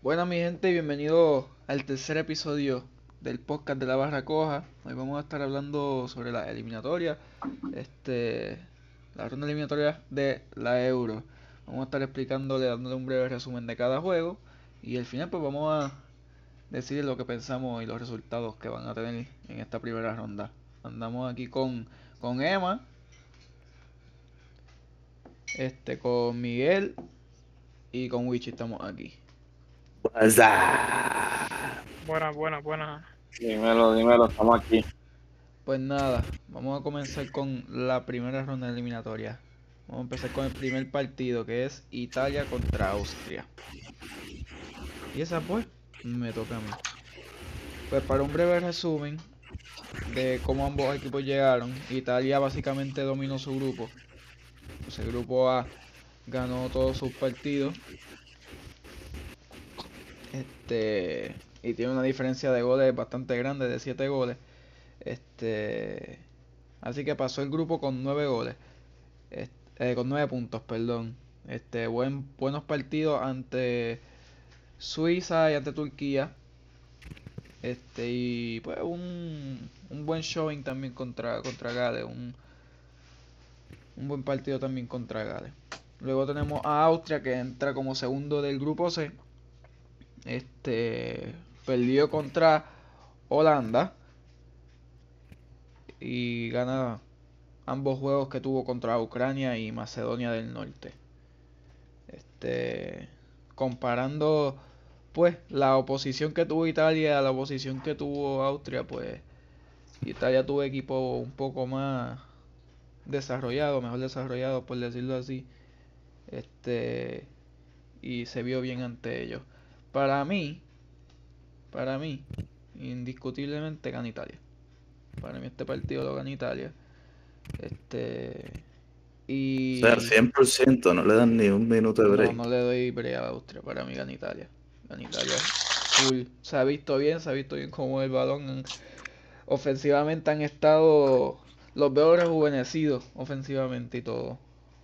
Buenas mi gente, bienvenido al tercer episodio del podcast de la Barra Coja. Hoy vamos a estar hablando sobre la eliminatoria, este, la ronda eliminatoria de la Euro. Vamos a estar explicándole, dándole un breve resumen de cada juego y al final pues vamos a decir lo que pensamos y los resultados que van a tener en esta primera ronda. Andamos aquí con, con Emma, este, con Miguel y con Wichi estamos aquí. Buena, buena, buena. Dímelo, dímelo, estamos aquí. Pues nada, vamos a comenzar con la primera ronda eliminatoria. Vamos a empezar con el primer partido que es Italia contra Austria. Y esa pues me toca a mí. Pues para un breve resumen de cómo ambos equipos llegaron, Italia básicamente dominó su grupo. Pues el grupo A ganó todos sus partidos este, y tiene una diferencia de goles bastante grande, de 7 goles. Este, así que pasó el grupo con 9 goles. Eh, con 9 puntos, perdón. Este, buen, buenos partidos ante Suiza y ante Turquía. Este, y pues un, un buen showing también contra, contra Gales. Un, un buen partido también contra Gales. Luego tenemos a Austria que entra como segundo del grupo C este perdió contra Holanda y gana ambos juegos que tuvo contra Ucrania y Macedonia del Norte. Este comparando pues la oposición que tuvo Italia a la oposición que tuvo Austria, pues Italia tuvo equipo un poco más desarrollado, mejor desarrollado por decirlo así. Este y se vio bien ante ellos. Para mí, para mí, indiscutiblemente gana Italia. Para mí este partido lo gana Italia. Este y o sea, 100% no le dan ni un minuto de break. No, no le doy break a Austria, para mí gana Italia. Gana Italia. Full. Se ha visto bien, se ha visto bien como el balón ofensivamente han estado los veo rejuvenecidos ofensivamente y todo.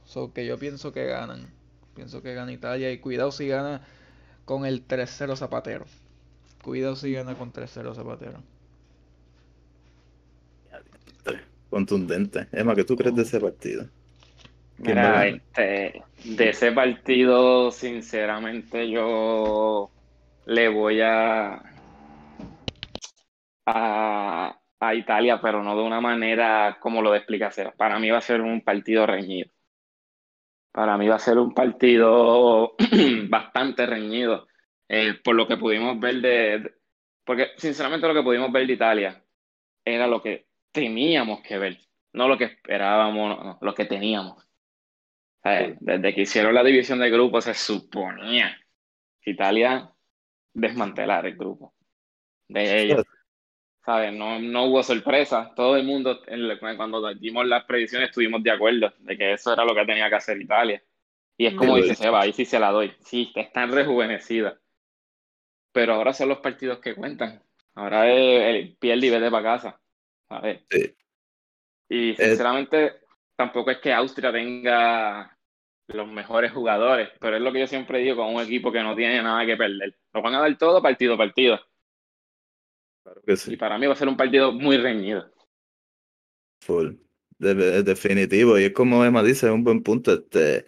So que yo pienso que ganan. Pienso que gana Italia y cuidado si gana con el 3-0 Zapatero. Cuidado si gana con 3-0 Zapatero. Contundente. Emma, ¿qué tú crees de ese partido? Mira, este, de ese partido, sinceramente, yo le voy a, a, a Italia, pero no de una manera como lo explica Para mí va a ser un partido reñido. Para mí va a ser un partido bastante reñido, eh, por lo que pudimos ver de, Porque sinceramente lo que pudimos ver de Italia era lo que teníamos que ver, no lo que esperábamos, no, lo que teníamos. desde que hicieron la división de grupos se suponía que Italia desmantelar el grupo de ellos. No, no hubo sorpresa. Todo el mundo, cuando dimos las predicciones, estuvimos de acuerdo de que eso era lo que tenía que hacer Italia. Y es como dice Seba, ahí sí se la doy. Sí, están rejuvenecidas. Pero ahora son los partidos que cuentan. Ahora es el pierde y vete para casa. Y sinceramente, tampoco es que Austria tenga los mejores jugadores, pero es lo que yo siempre digo con un equipo que no tiene nada que perder. Lo van a dar todo partido a partido. Y para mí va a ser un partido muy reñido. Full. definitivo. Y es como Emma dice, es un buen punto. Este,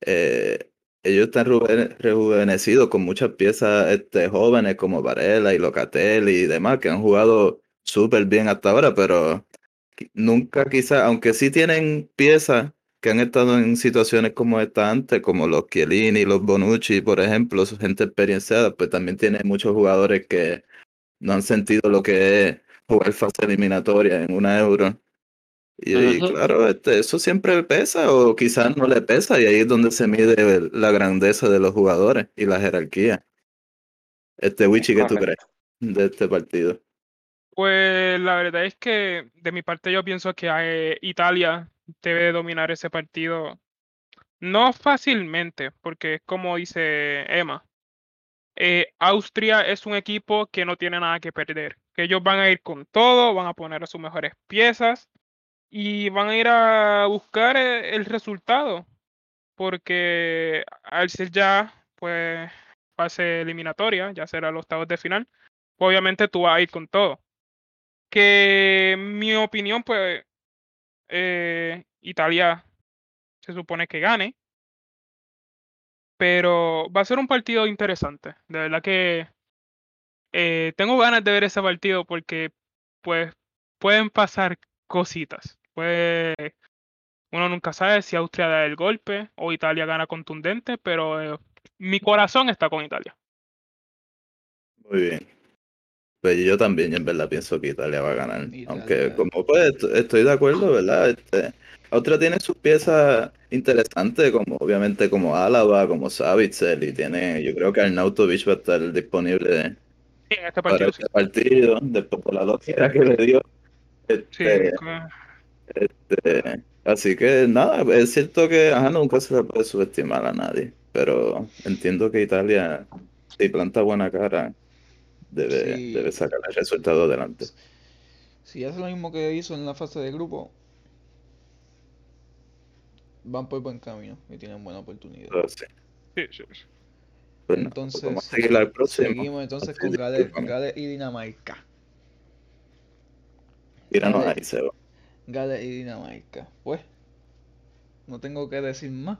eh, ellos están rejuvenecidos con muchas piezas este, jóvenes como Varela y Locatel y demás que han jugado súper bien hasta ahora, pero nunca quizá, aunque sí tienen piezas que han estado en situaciones como esta antes, como los Chiellini, los Bonucci, por ejemplo, su gente experienciada, pues también tiene muchos jugadores que no han sentido lo que es jugar fase eliminatoria en una euro. Y, claro, este, eso siempre pesa o quizás no le pesa y ahí es donde se mide la grandeza de los jugadores y la jerarquía. Este Wichi, ¿qué tú crees de este partido? Pues la verdad es que de mi parte yo pienso que eh, Italia debe dominar ese partido no fácilmente, porque es como dice Emma, eh, Austria es un equipo que no tiene nada que perder, que ellos van a ir con todo, van a poner a sus mejores piezas y van a ir a buscar eh, el resultado, porque al ser ya, pues fase eliminatoria, ya será los octavos de final, obviamente tú vas a ir con todo. Que mi opinión, pues, eh, Italia se supone que gane, pero va a ser un partido interesante. De verdad que eh, tengo ganas de ver ese partido porque, pues, pueden pasar cositas. Puede, uno nunca sabe si Austria da el golpe o Italia gana contundente, pero eh, mi corazón está con Italia. Muy bien. Pues yo también, en verdad, pienso que Italia va a ganar. Italia. Aunque, como pues, est- estoy de acuerdo, ¿verdad? Este, Austria tiene sus piezas interesantes, como obviamente como Álava, como Savitzer, y tiene, yo creo que Arnautovic va a estar disponible Sí, en este para partido sí. este partido, después de la loquera que le dio. Sí, Este, nunca- este, así que nada, es cierto que ajá, nunca se le puede subestimar a nadie, pero entiendo que Italia, si planta buena cara, debe, Sí. debe sacar el resultado adelante. Si hace lo mismo que hizo en la fase de grupo, van por buen camino y tienen buena oportunidad. Sí, sí, sí, pues Entonces, vamos a seguir al próximo. seguimos entonces con Gales, y Dinamarca. Tíranos Gales. ahí, Seba. Gales y Dinamarca. Pues, no tengo que decir más.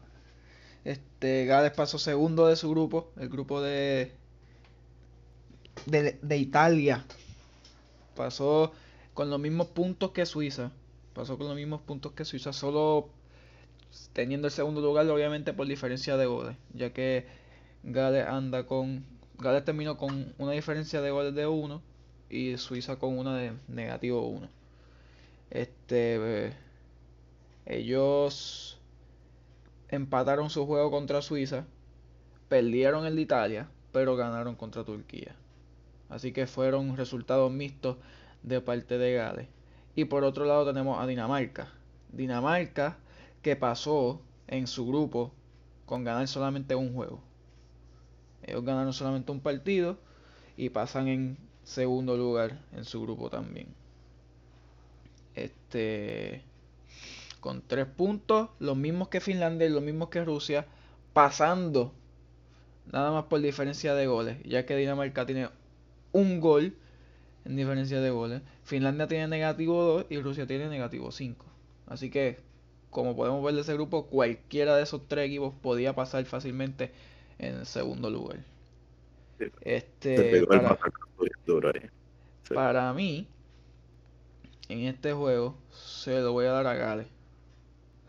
Este, Gales pasó segundo de su grupo, el grupo de, de, de Italia. Pasó con los mismos puntos que Suiza. Pasó con los mismos puntos que Suiza, solo teniendo el segundo lugar, obviamente por diferencia de goles, ya que Gales anda con. Gales terminó con una diferencia de goles de 1 y Suiza con una de negativo 1. Este, ellos empataron su juego contra Suiza, perdieron el de Italia, pero ganaron contra Turquía. Así que fueron resultados mixtos de parte de Gales. Y por otro lado tenemos a Dinamarca. Dinamarca que pasó en su grupo con ganar solamente un juego. Ellos ganaron solamente un partido y pasan en segundo lugar en su grupo también. Este con tres puntos, los mismos que Finlandia y los mismos que Rusia, pasando nada más por diferencia de goles, ya que Dinamarca tiene un gol en diferencia de goles, Finlandia tiene negativo 2 y Rusia tiene negativo 5. Así que, como podemos ver de ese grupo, cualquiera de esos tres equipos podía pasar fácilmente en segundo lugar. Sí. Este, para, duro. Sí. mí, en este juego, se lo voy a dar a Gales.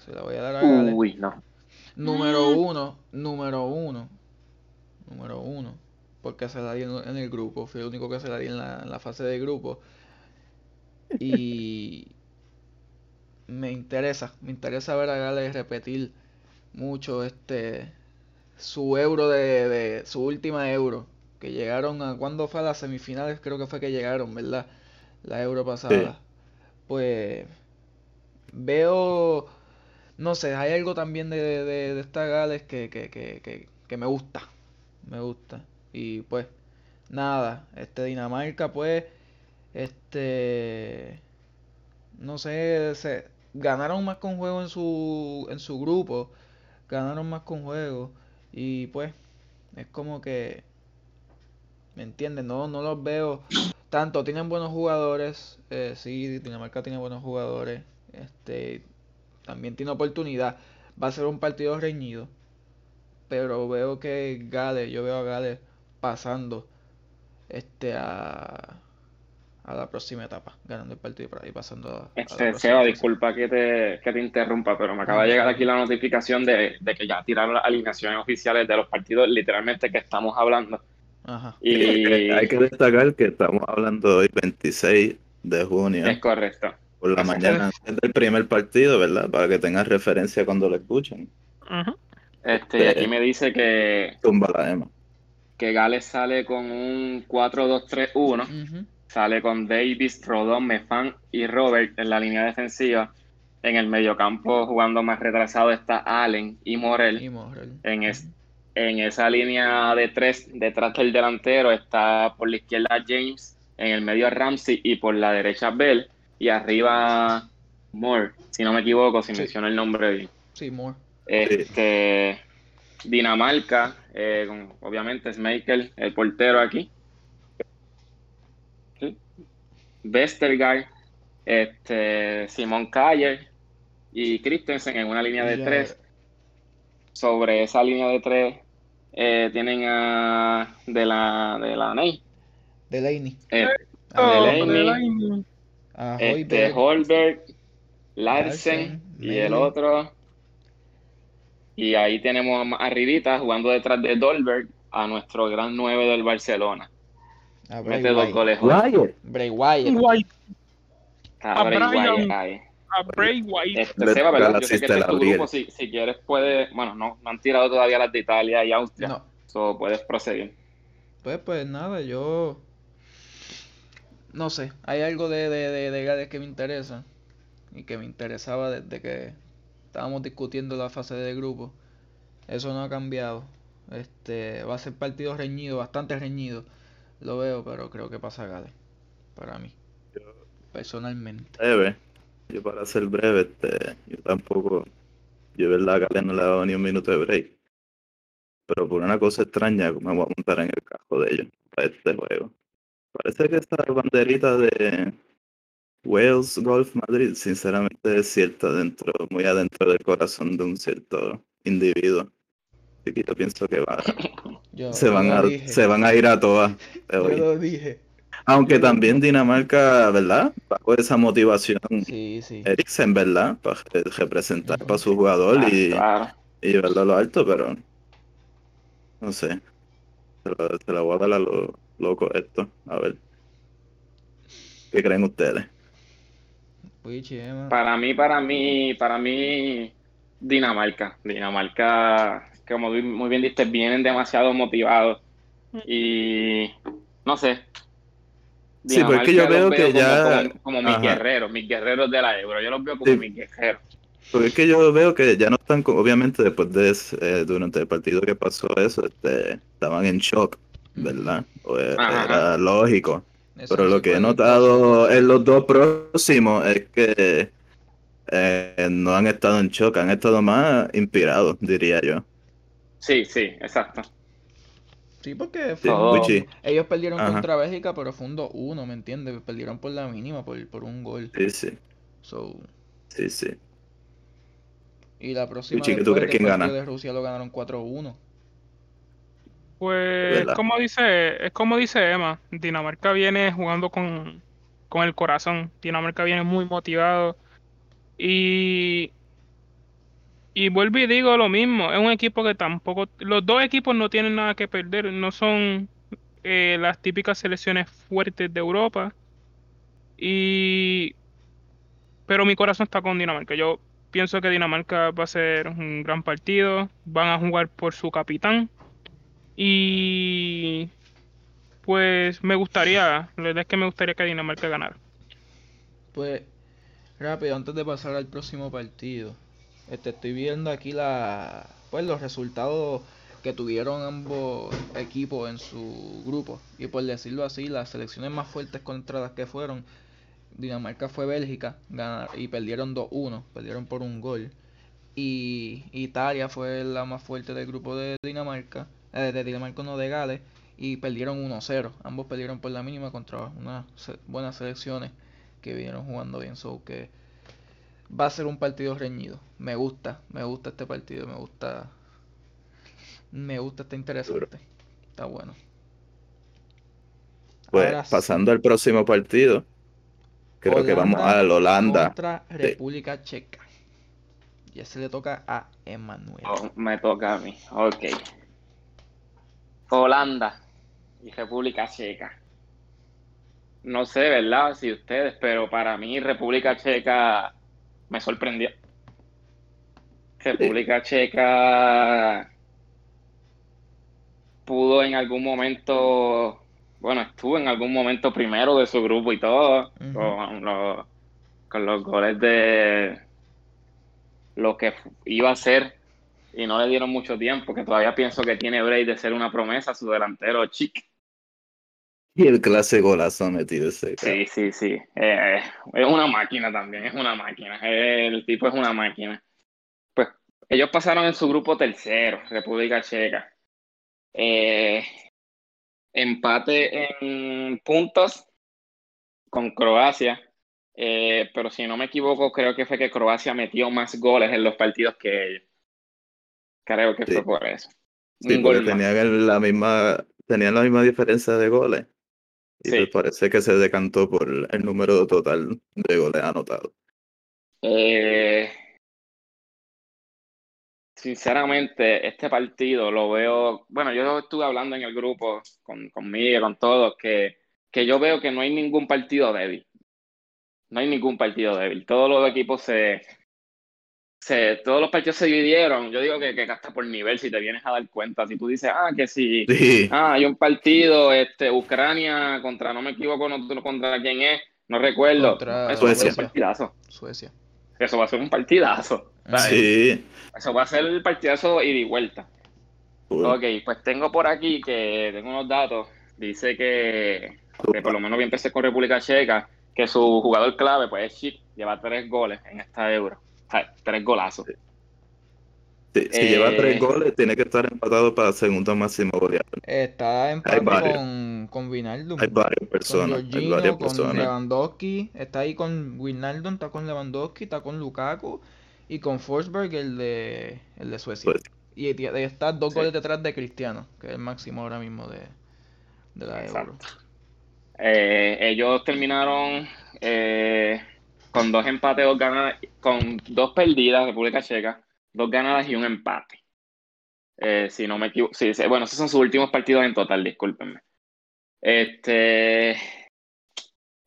Se la voy a dar a Gales. Uy, no. Número Mm. uno, número uno, número uno, porque se la di en, en el grupo, fui el único que se la di en la, en la fase de grupo. Y me interesa, me interesa ver a Gales repetir mucho este su euro de, de su última euro, que llegaron a cuando fue a las semifinales, creo que fue que llegaron, ¿verdad? La euro pasada. Pues veo no sé, hay algo también de, de, de esta Gales que, que, que, que, que me gusta. Me gusta. Y pues, nada, este Dinamarca, pues, este, no sé, se ganaron más con juego en su, en su grupo. Ganaron más con juego. Y pues, es como que, ¿me entiendes? No, no los veo tanto. Tienen buenos jugadores. Eh, sí, Dinamarca tiene buenos jugadores. Este, también tiene oportunidad. Va a ser un partido reñido. Pero veo que Gales, yo veo a Gales pasando este a, a la próxima etapa, ganando el partido y pasando a, a la Este, Seba, disculpa que te, que te interrumpa, pero me acaba de llegar aquí la notificación de, de que ya tiraron las alineaciones oficiales de los partidos literalmente que estamos hablando. Ajá. Y Hay que destacar que estamos hablando hoy 26 de junio es correcto. por la mañana es del primer partido, ¿verdad? Para que tengan referencia cuando lo escuchen. Este, y aquí me dice que, Tumba la Emma. que Gales sale con un 4-2-3-1. Ujú. Sale con Davis, Rodón, Mefan y Robert en la línea defensiva. En el mediocampo, jugando más retrasado, está Allen y Morel. Y Morel. En, es- en esa línea de tres, detrás del delantero, está por la izquierda James, en el medio Ramsey y por la derecha Bell. Y arriba Moore, si no me equivoco, si Sí. menciono el nombre bien. Sí, Moore. Este, Dinamarca, eh, con, obviamente Schmeichel, el portero aquí. Sí. Vestergaard, este, Simon Kayer y Christensen en una línea de Ya. tres. Sobre esa línea de tres eh, tienen a de la de la Ney, Delaney. eh, Oh, Delaney, este. Holberg, Larsen Larsen, y el otro. Y ahí tenemos arribita jugando detrás de Dolberg a nuestro gran 9 del Barcelona. A Bray Mete dos Wyatt. goles hoy. Wyatt. Bray Wyatt. White, Está A Bray. Wyatt ahí. a Bray White. Este, Seba, Yo sé que este a es tu grupo. Si, si quieres, puedes. Bueno, no, no han tirado todavía las de Italia y Austria. No. So, puedes proseguir. Pues, pues nada, yo. No sé, hay algo de, de, de, de Gales que me interesa. Y que me interesaba desde que estábamos discutiendo la fase de grupo. Eso no ha cambiado. Este, va a ser partido reñido, bastante reñido. Lo veo, pero creo que pasa Gales. Para mí. Personalmente. breve. Yo para ser breve, este, yo tampoco, yo verdad a Gales no le he dado ni un minuto de break. Pero por una cosa extraña me voy a montar en el casco de ellos para este juego. Parece que esta banderita de Wales Golf Madrid, sinceramente es cierta dentro, muy adentro del corazón de un cierto individuo. Así que yo pienso que va, Yo, se van a, dije. se van a ir a todas. de Yo hoy. lo dije. Aunque yo también Dinamarca, ¿verdad? Bajo esa motivación Sí, sí. Eriksen, ¿verdad? Para representar para su jugador Ah, y, claro. y llevarlo a lo alto, pero no sé. Se la, se la voy a dar a lo loco esto. A ver. ¿Qué creen ustedes? Para mí, para mí, para mí, Dinamarca. Dinamarca, como muy muy bien diste, vienen demasiado motivados. Y no sé. Sí, porque yo Dinamarca veo que como, ya- como, como mis guerreros, mis guerreros de la Euro. Yo los veo como Sí. mis guerreros. Porque es que yo veo que ya no están, obviamente después de, ese- eh, durante el partido que pasó eso, este, estaban en shock, ¿verdad? O e- Ajá. era lógico. Eso Pero lo que he notado en los dos próximos es que eh, no han estado en shock, han estado más inspirados, diría yo. Sí, sí, exacto. Sí, porque Sí, fue un-. Wichi. ellos perdieron Ajá. contra Bélgica, pero fue un 2-1, ¿me entiendes? Perdieron por la mínima, por, por un gol. Sí, sí, So, sí, sí. y la próxima ¿qué tú crees quién gana? de Rusia lo ganaron 4-1. Pues como dice, es como dice Emma, Dinamarca viene jugando con, con el corazón. Dinamarca viene muy motivado. Y, y vuelvo y digo lo mismo, es un equipo que tampoco, los dos equipos no tienen nada que perder, no son eh, las típicas selecciones fuertes de Europa. Y pero mi corazón está con Dinamarca. Yo pienso que Dinamarca va a ser un gran partido, van a jugar por su capitán. Y pues me gustaría, la verdad es que me gustaría que Dinamarca ganara. Pues, rápido, antes de pasar al próximo partido, este, estoy viendo aquí la, pues, los resultados que tuvieron ambos equipos en su grupo. Y por decirlo así, las selecciones más fuertes contra las que fueron, Dinamarca fue Bélgica ganar, y perdieron 2-1, perdieron por un gol. Y Italia fue la más fuerte del grupo de Dinamarca, eh, de Dinamarca no de Gales, y perdieron 1-0. Ambos perdieron por la mínima contra unas buenas selecciones que vinieron jugando bien. So que va a ser un partido reñido. Me gusta, me gusta este partido, me gusta. Me gusta, está interesante. Está bueno. Pues Ahora sí, pasando al próximo partido, creo que vamos al Holanda. Contra República Checa. Ya se le toca a Emanuel. Oh, me toca a mí. Ok. Holanda y República Checa. No sé, ¿verdad? Si ustedes, pero para mí República Checa me sorprendió. República Checa pudo en algún momento, bueno, estuvo en algún momento primero de su grupo y todo, con, los, con los goles de lo que iba a ser y no le dieron mucho tiempo, que todavía pienso que tiene break de ser una promesa su delantero Chic. Y el clase golazo metido ese. Sí, sí, sí. Eh, es una máquina también, es una máquina. El tipo es una máquina. Pues ellos pasaron en su grupo tercero, República Checa. Eh, empate en puntos con Croacia, eh, pero si no me equivoco, creo que fue que Croacia metió más goles en los partidos que ellos. Creo que Sí. fue por eso. Sí, porque tenían la misma, tenían la misma diferencia de goles. Y Sí. pues parece que se decantó por el número total de goles anotados. Eh, sinceramente, este partido lo veo, bueno, yo estuve hablando en el grupo con, con Miguel, con todos, que, que yo veo que no hay ningún partido débil. No hay ningún partido débil. Todos los equipos se, se todos los partidos se dividieron. Yo digo que, que hasta por nivel, si te vienes a dar cuenta, si tú dices, ah, que si, Sí, ah, hay un partido, este, Ucrania contra, no me equivoco, no, contra quién es, no recuerdo. Contra Eso va a ser un Suecia. partidazo. Suecia. Eso va a ser un partidazo. ¿sabes? sí. Eso va a ser el partidazo ida y vuelta. full. Ok, pues tengo por aquí que tengo unos datos. Dice que, que por lo menos a empezar con República Checa, que su jugador clave, pues es Chip, lleva tres goles en esta euro. Tres golazos. Sí, si eh, lleva tres goles, tiene que estar empatado para segundo máximo goleador. Está varios. con, con Wijnaldum. Hay varias Con personas, hay con personas. Lewandowski. Está ahí con Wijnaldum, está con Lewandowski, está con Lukaku. Y con Forsberg, el de, el de Suecia. Y y está dos Sí. goles detrás de Cristiano, que es el máximo ahora mismo de, de la Euro. Exacto. Eh, ellos terminaron eh, con dos empates, dos ganadas, con dos perdidas, República Checa, dos ganadas y un empate. Eh, si no me equivoco, bueno, esos son sus últimos partidos en total, discúlpenme. Este,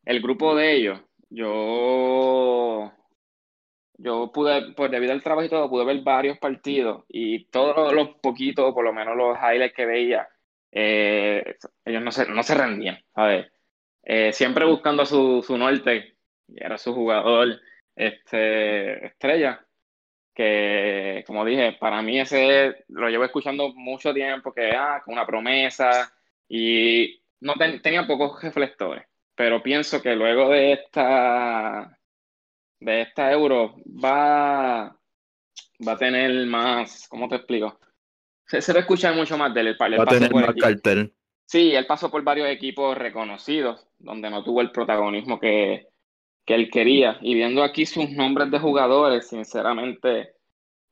el grupo de ellos, yo, yo pude, pues debido al trabajo y todo, pude ver varios partidos y todos los poquitos, por lo menos los highlights que veía, eh, ellos no se, no se rendían, ¿sabes? Eh, siempre buscando su, su norte, y era su jugador este, estrella, que como dije, para mí ese lo llevo escuchando mucho tiempo, que ah, con una promesa, y no ten- tenía pocos reflectores, pero pienso que luego de esta, de esta Euro va, va a tener más, ¿cómo te explico? Se, se va a escuchar mucho más de él. él Va a tener más cartel. Sí, él pasó por varios equipos reconocidos, donde no tuvo el protagonismo que, que él quería. Y viendo aquí sus nombres de jugadores, sinceramente,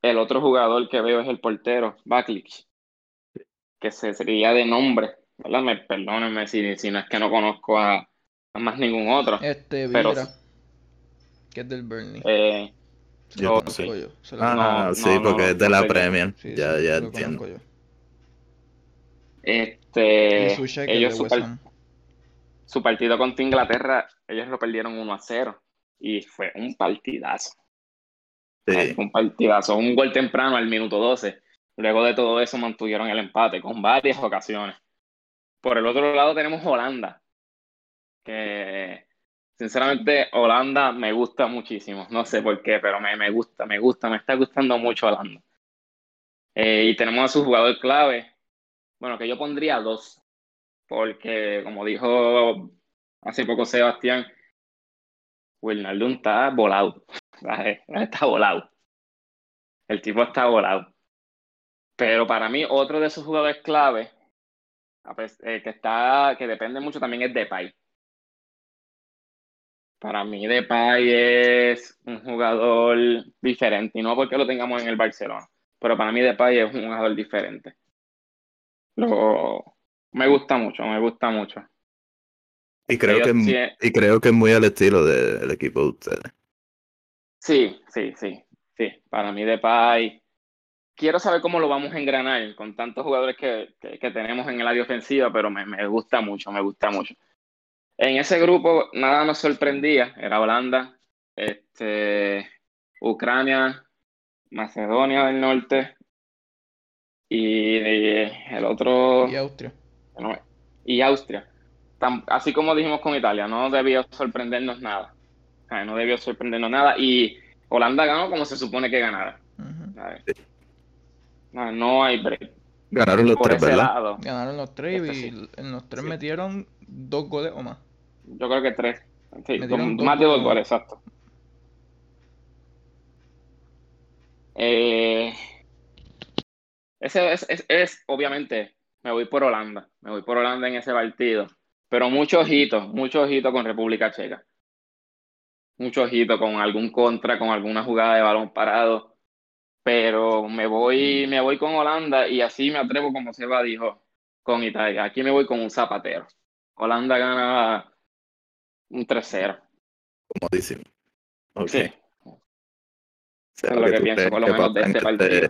el otro jugador que veo es el portero, Baklic, que se sería de nombre, ¿verdad? Me, perdónenme si, si no es que no conozco a, a más ningún otro. Este Pero- Vieira, que es del Burnley. Eh, yo yo. lo Ah, no, no, sí, no, porque no, es de la. Premier. Sí, ya, sí, ya entiendo. este, ellos su, West par- Ham. Su partido contra Inglaterra, ellos lo perdieron 1 a 0 y fue un partidazo. Sí. Un partidazo, un gol temprano al minuto 12. Luego de todo eso mantuvieron el empate con varias ocasiones. Por el otro lado tenemos Holanda, que sinceramente Holanda me gusta muchísimo. No sé por qué, pero me, me gusta, me gusta, me está gustando mucho Holanda. Eh, y tenemos a su jugador clave, bueno, que yo pondría dos, porque como dijo hace poco Sebastián, Wijnaldum está volado. Está volado. El tipo está volado. Pero para mí, otro de esos jugadores clave, eh, que está, que depende mucho también es Depay. Para mí, Depay es un jugador diferente, y no porque lo tengamos en el Barcelona, pero para mí Depay es un jugador diferente. Lo, me gusta mucho, me gusta mucho. Y creo, Ellos que, es- y creo que es muy al estilo del equipo de ustedes. Sí, sí, sí, sí. Para mí Depay. Quiero saber cómo lo vamos a engranar con tantos jugadores que, que, que tenemos en el área ofensiva, pero me, me gusta mucho, me gusta mucho. En ese grupo nada nos sorprendía, era Holanda, este, Ucrania, Macedonia del Norte y el otro Y Austria. Y Austria. Así como dijimos con Italia, no debió sorprendernos nada. O sea, no debió sorprendernos nada. Y Holanda ganó como se supone que ganara. No, no hay break. Ganaron los Por tres, ¿verdad? lado, Ganaron los tres Este y sí. en los tres Sí. metieron dos goles o más. yo creo que tres. Sí, Metieron con dos más de dos goles. goles, exacto. Eh, ese es, es, es, obviamente, me voy por Holanda, me voy por Holanda en ese partido, pero mucho ojito, mucho ojito con República Checa. Mucho ojito con algún contra, con alguna jugada de balón parado, pero me voy, me voy con Holanda y así me atrevo, como Seba dijo, con Italia. Aquí me voy con un zapatero. Holanda gana un 3-0. Comodísimo. Ok. Sí, Seba, es lo ¿qué que tú pienso crees por lo que menos de pasa en este partido.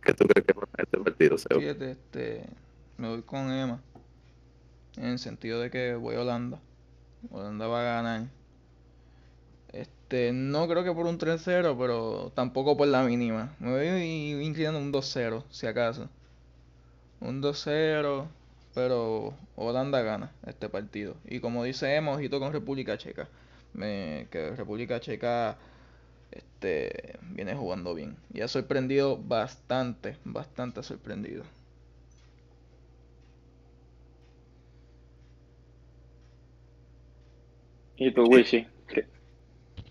¿Qué tú crees que pasa en este partido, Seba? Fíjate, este, me voy con Emma. En el sentido de que voy a Holanda. Holanda va a ganar. Este, no creo que por un 3-0, pero tampoco por la mínima. Me voy inclinando un 2-0, si acaso. Un 2-0, pero Holanda gana este partido. Y como dice Emma, ojito con República Checa. Me, que República Checa este, viene jugando bien. Y ha sorprendido bastante, bastante sorprendido. ¿Y tú, Wishi? ¿Qué-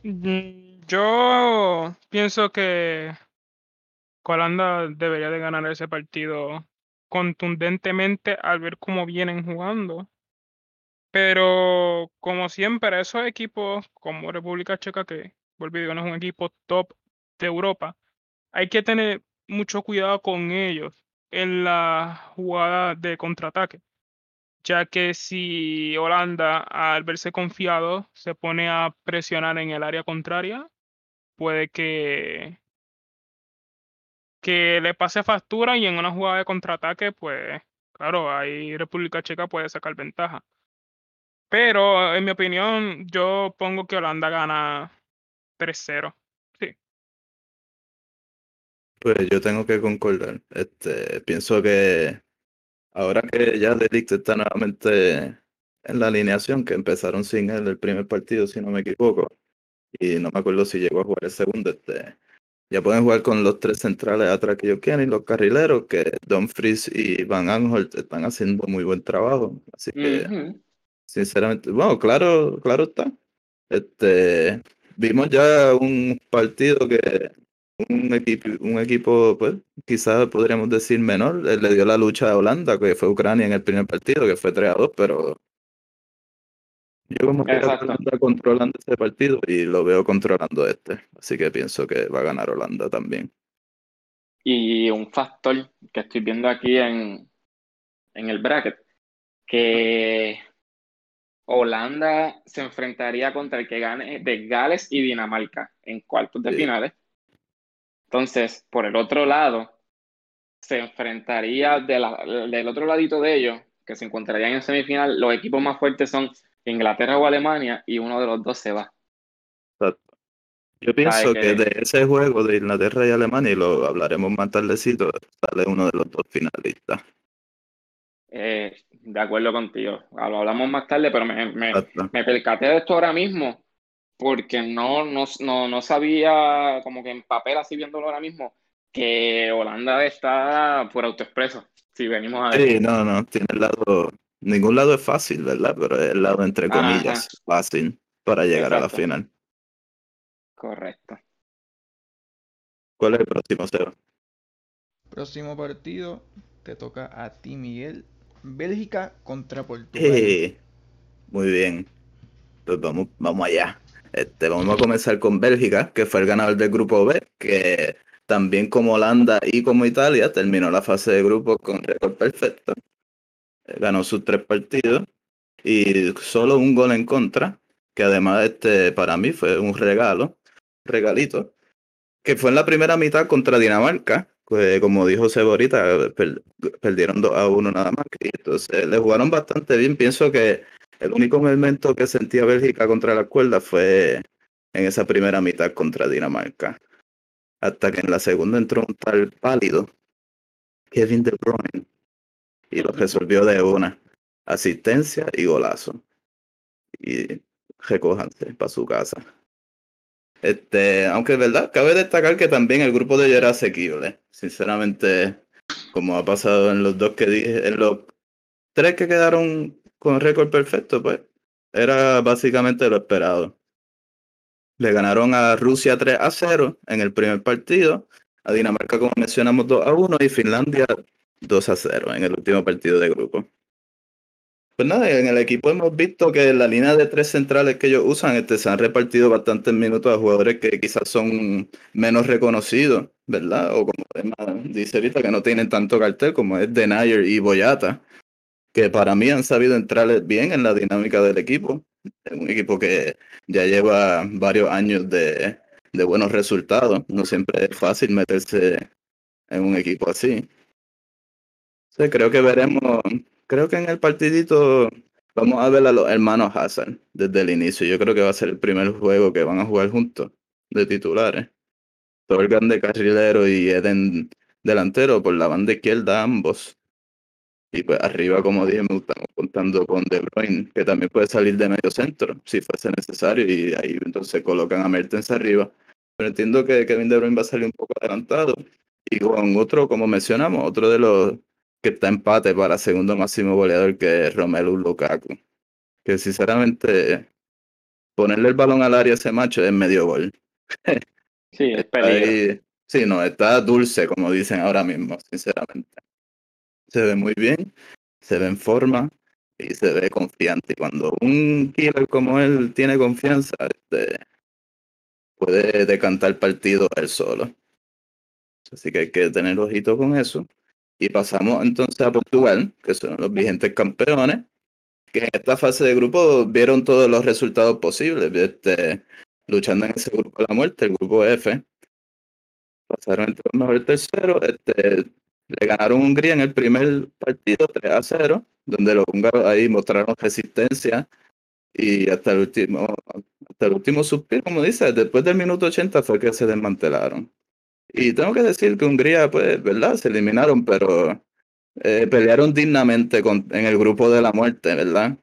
Mm, Yo pienso que Holanda debería de ganar ese partido contundentemente al ver cómo vienen jugando. Pero como siempre, esos equipos como República Checa, que y digo, no es un equipo top de Europa, hay que tener mucho cuidado con ellos en la jugada de contraataque, ya que si Holanda, al verse confiado, se pone a presionar en el área contraria, puede que, que le pase factura y en una jugada de contraataque, pues claro, ahí República Checa puede sacar ventaja. Pero en mi opinión, yo pongo que Holanda gana 3-0. Sí. Pues yo tengo que concordar. Este, pienso que ahora que ya De Ligt está nuevamente en la alineación, que empezaron sin él el primer partido, si no me equivoco, y no me acuerdo si llegó a jugar el segundo, este, ya pueden jugar con los tres centrales atrás que ellos quieren y los carrileros, que Dumfries y Van Aanholt están haciendo muy buen trabajo. Así que, sinceramente, bueno, claro, claro está. Este, vimos ya un partido que un equipo, un equipo, pues, quizás podríamos decir menor, eh, le dio la lucha a Holanda, que fue Ucrania en el primer partido, que fue 3 a 2, pero yo como que. Holanda controlando ese partido y lo veo controlando este, así que pienso que va a ganar Holanda también. Y un factor que estoy viendo aquí en, en el bracket, que Holanda se enfrentaría contra el que gane de Gales y Dinamarca en cuartos de Sí. finales. Entonces, por el otro lado, se enfrentaría de la- del otro ladito de ellos, que se encontrarían en semifinal. Los equipos más fuertes son Inglaterra o Alemania, y uno de los dos se va. Exacto. Yo pienso que- que de ese juego de Inglaterra y Alemania, y lo hablaremos más tardecito, sale uno de los dos finalistas. Eh, de acuerdo contigo. Lo hablamos más tarde, pero me, me, me percaté de esto ahora mismo porque no, no, no, no sabía, como que en papel, así viéndolo ahora mismo, que Holanda está por autoexpreso. Si venimos a ver. Sí, no, no, tiene el lado, ningún lado es fácil, ¿verdad? Pero es el lado, entre Ajá. comillas, fácil para llegar a la final. Correcto. ¿Cuál es el próximo, Seba? Próximo partido te toca a ti, Miguel. Bélgica contra Portugal. Eh, muy bien. Pues vamos, vamos allá. Este, vamos a comenzar con Bélgica, que fue el ganador del grupo B, que también como Holanda y como Italia terminó la fase de grupo con récord perfecto. Eh, Ganó sus tres partidos y solo un gol en contra, que además este para mí fue un regalo, regalito, que fue en la primera mitad contra Dinamarca, que como dijo Sebo ahorita, per- perdieron 2 a 1 nada más, entonces le jugaron bastante bien, pienso que el único momento que sentía Bélgica contra la cuerda fue en esa primera mitad contra Dinamarca. Hasta que en la segunda entró un tal pálido, Kevin De Bruyne, y lo resolvió de una. Asistencia y golazo. Y recójanse para su casa. Este, aunque es verdad, cabe destacar que también el grupo de ellos era asequible. Sinceramente, como ha pasado en los dos que dije, en los tres que quedaron con récord perfecto, pues era básicamente lo esperado. Le ganaron a Rusia 3 a 0 en el primer partido. a Dinamarca, como mencionamos, 2 a 1 y Finlandia 2 a 0 en el último partido de grupo. Pues nada, en el equipo hemos visto que la línea de tres centrales que ellos usan este, se han repartido bastantes minutos a jugadores que quizás son menos reconocidos, ¿verdad? O como dice ahorita, que no tienen tanto cartel como es Denayer y Boyata, que para mí han sabido entrar bien en la dinámica del equipo. Un equipo que ya lleva varios años de, de buenos resultados. No siempre es fácil meterse en un equipo así. Sí, creo que veremos creo que en el partidito vamos a ver a los hermanos Hazard desde el inicio. Yo creo que va a ser el primer juego que van a jugar juntos de titulares. Torgan de carrilero y Eden delantero por la banda izquierda ambos. Y pues arriba, como dije, me estamos contando con De Bruyne, que también puede salir de medio centro, si fuese necesario, y ahí entonces colocan a Mertens arriba. Pero entiendo que Kevin De Bruyne va a salir un poco adelantado. Y con otro, como mencionamos, otro de los que está empate para segundo máximo goleador que es Romelu Lukaku. Que sinceramente ponerle el balón al área a ese macho es medio gol. Sí, es peligro. sí, no, está dulce, como dicen ahora mismo, sinceramente. Se ve muy bien, se ve en forma y se ve confiante. Y cuando un killer como él tiene confianza, este, puede decantar partido él solo. Así que hay que tener ojito con eso. Y pasamos entonces a Portugal, que son los vigentes campeones, que en esta fase de grupo vieron todos los resultados posibles, este, luchando en ese grupo de la muerte, el grupo F. Pasaron entre los mejores terceros, este, le ganaron Hungría en el primer partido 3 a 0, donde los húngaros ahí mostraron resistencia y hasta el último, hasta el último suspiro, como dice, después del minuto 80 fue que se desmantelaron. Y tengo que decir que Hungría, pues, ¿verdad? Se eliminaron, pero eh, pelearon dignamente con, en el grupo de la muerte, ¿verdad?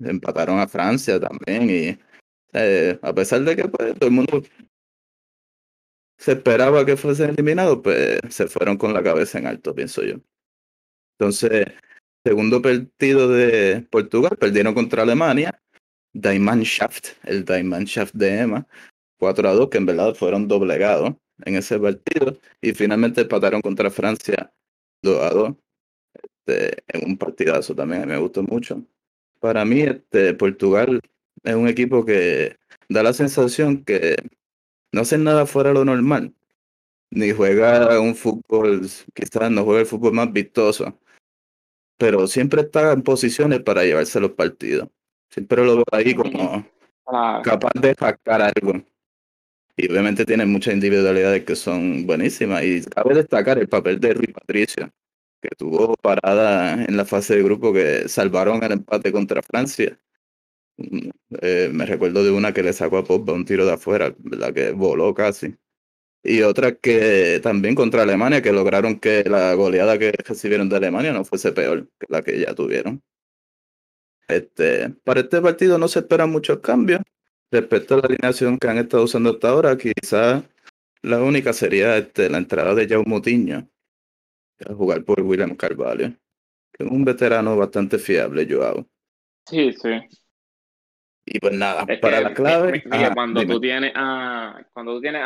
Empataron a Francia también y eh, a pesar de que pues, todo el mundo se esperaba que fuesen eliminados, pues se fueron con la cabeza en alto, pienso yo. Entonces, segundo partido de Portugal, perdieron contra Alemania. Shaft, el Shaft de Emma, 4 a 2, que en verdad fueron doblegados en ese partido y finalmente empataron contra Francia 2 a 2 este, en un partidazo también, me gustó mucho. Para mí, este, Portugal es un equipo que da la sensación que no hace nada fuera de lo normal, ni juega un fútbol, quizás no juega el fútbol más vistoso, pero siempre está en posiciones para llevarse los partidos. Siempre lo veo ahí como capaz de sacar algo. Y obviamente tiene muchas individualidades que son buenísimas. Y cabe destacar el papel de Rui Patricio, que tuvo parada en la fase de grupo que salvaron el empate contra Francia. Eh, me recuerdo de una que le sacó a Pogba un tiro de afuera, la que voló casi. Y otra que también contra Alemania, que lograron que la goleada que recibieron de Alemania no fuese peor que la que ya tuvieron. Este, para este partido no se esperan muchos cambios. Respecto a la alineación que han estado usando hasta ahora, quizás la única sería este, la entrada de Jaume Mutiño a jugar por William Carvalho, que es un veterano bastante fiable, Joao. Sí, sí. Y pues nada, para la clave. cuando, tú tienes a, cuando tú tienes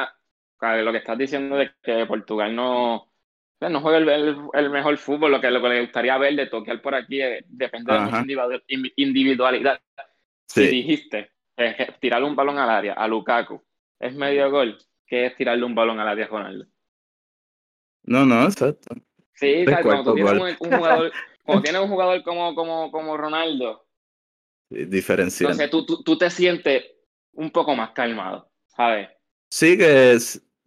lo que estás diciendo de que Portugal no, no juega el, mejor fútbol, lo que, lo que le gustaría ver de toquear por aquí eh, depende de mucha individualidad. Sí. Si dijiste es tirarle un balón al área a Lukaku es medio gol, que es tirarle un balón al área a Ronaldo. No, no, exacto. Sí, cuando tienes un, jugador, cuando tienes un jugador como, como, como Ronaldo, diferencia. Entonces tú, tú, tú, te sientes un poco más calmado, ¿sabes? Sí, que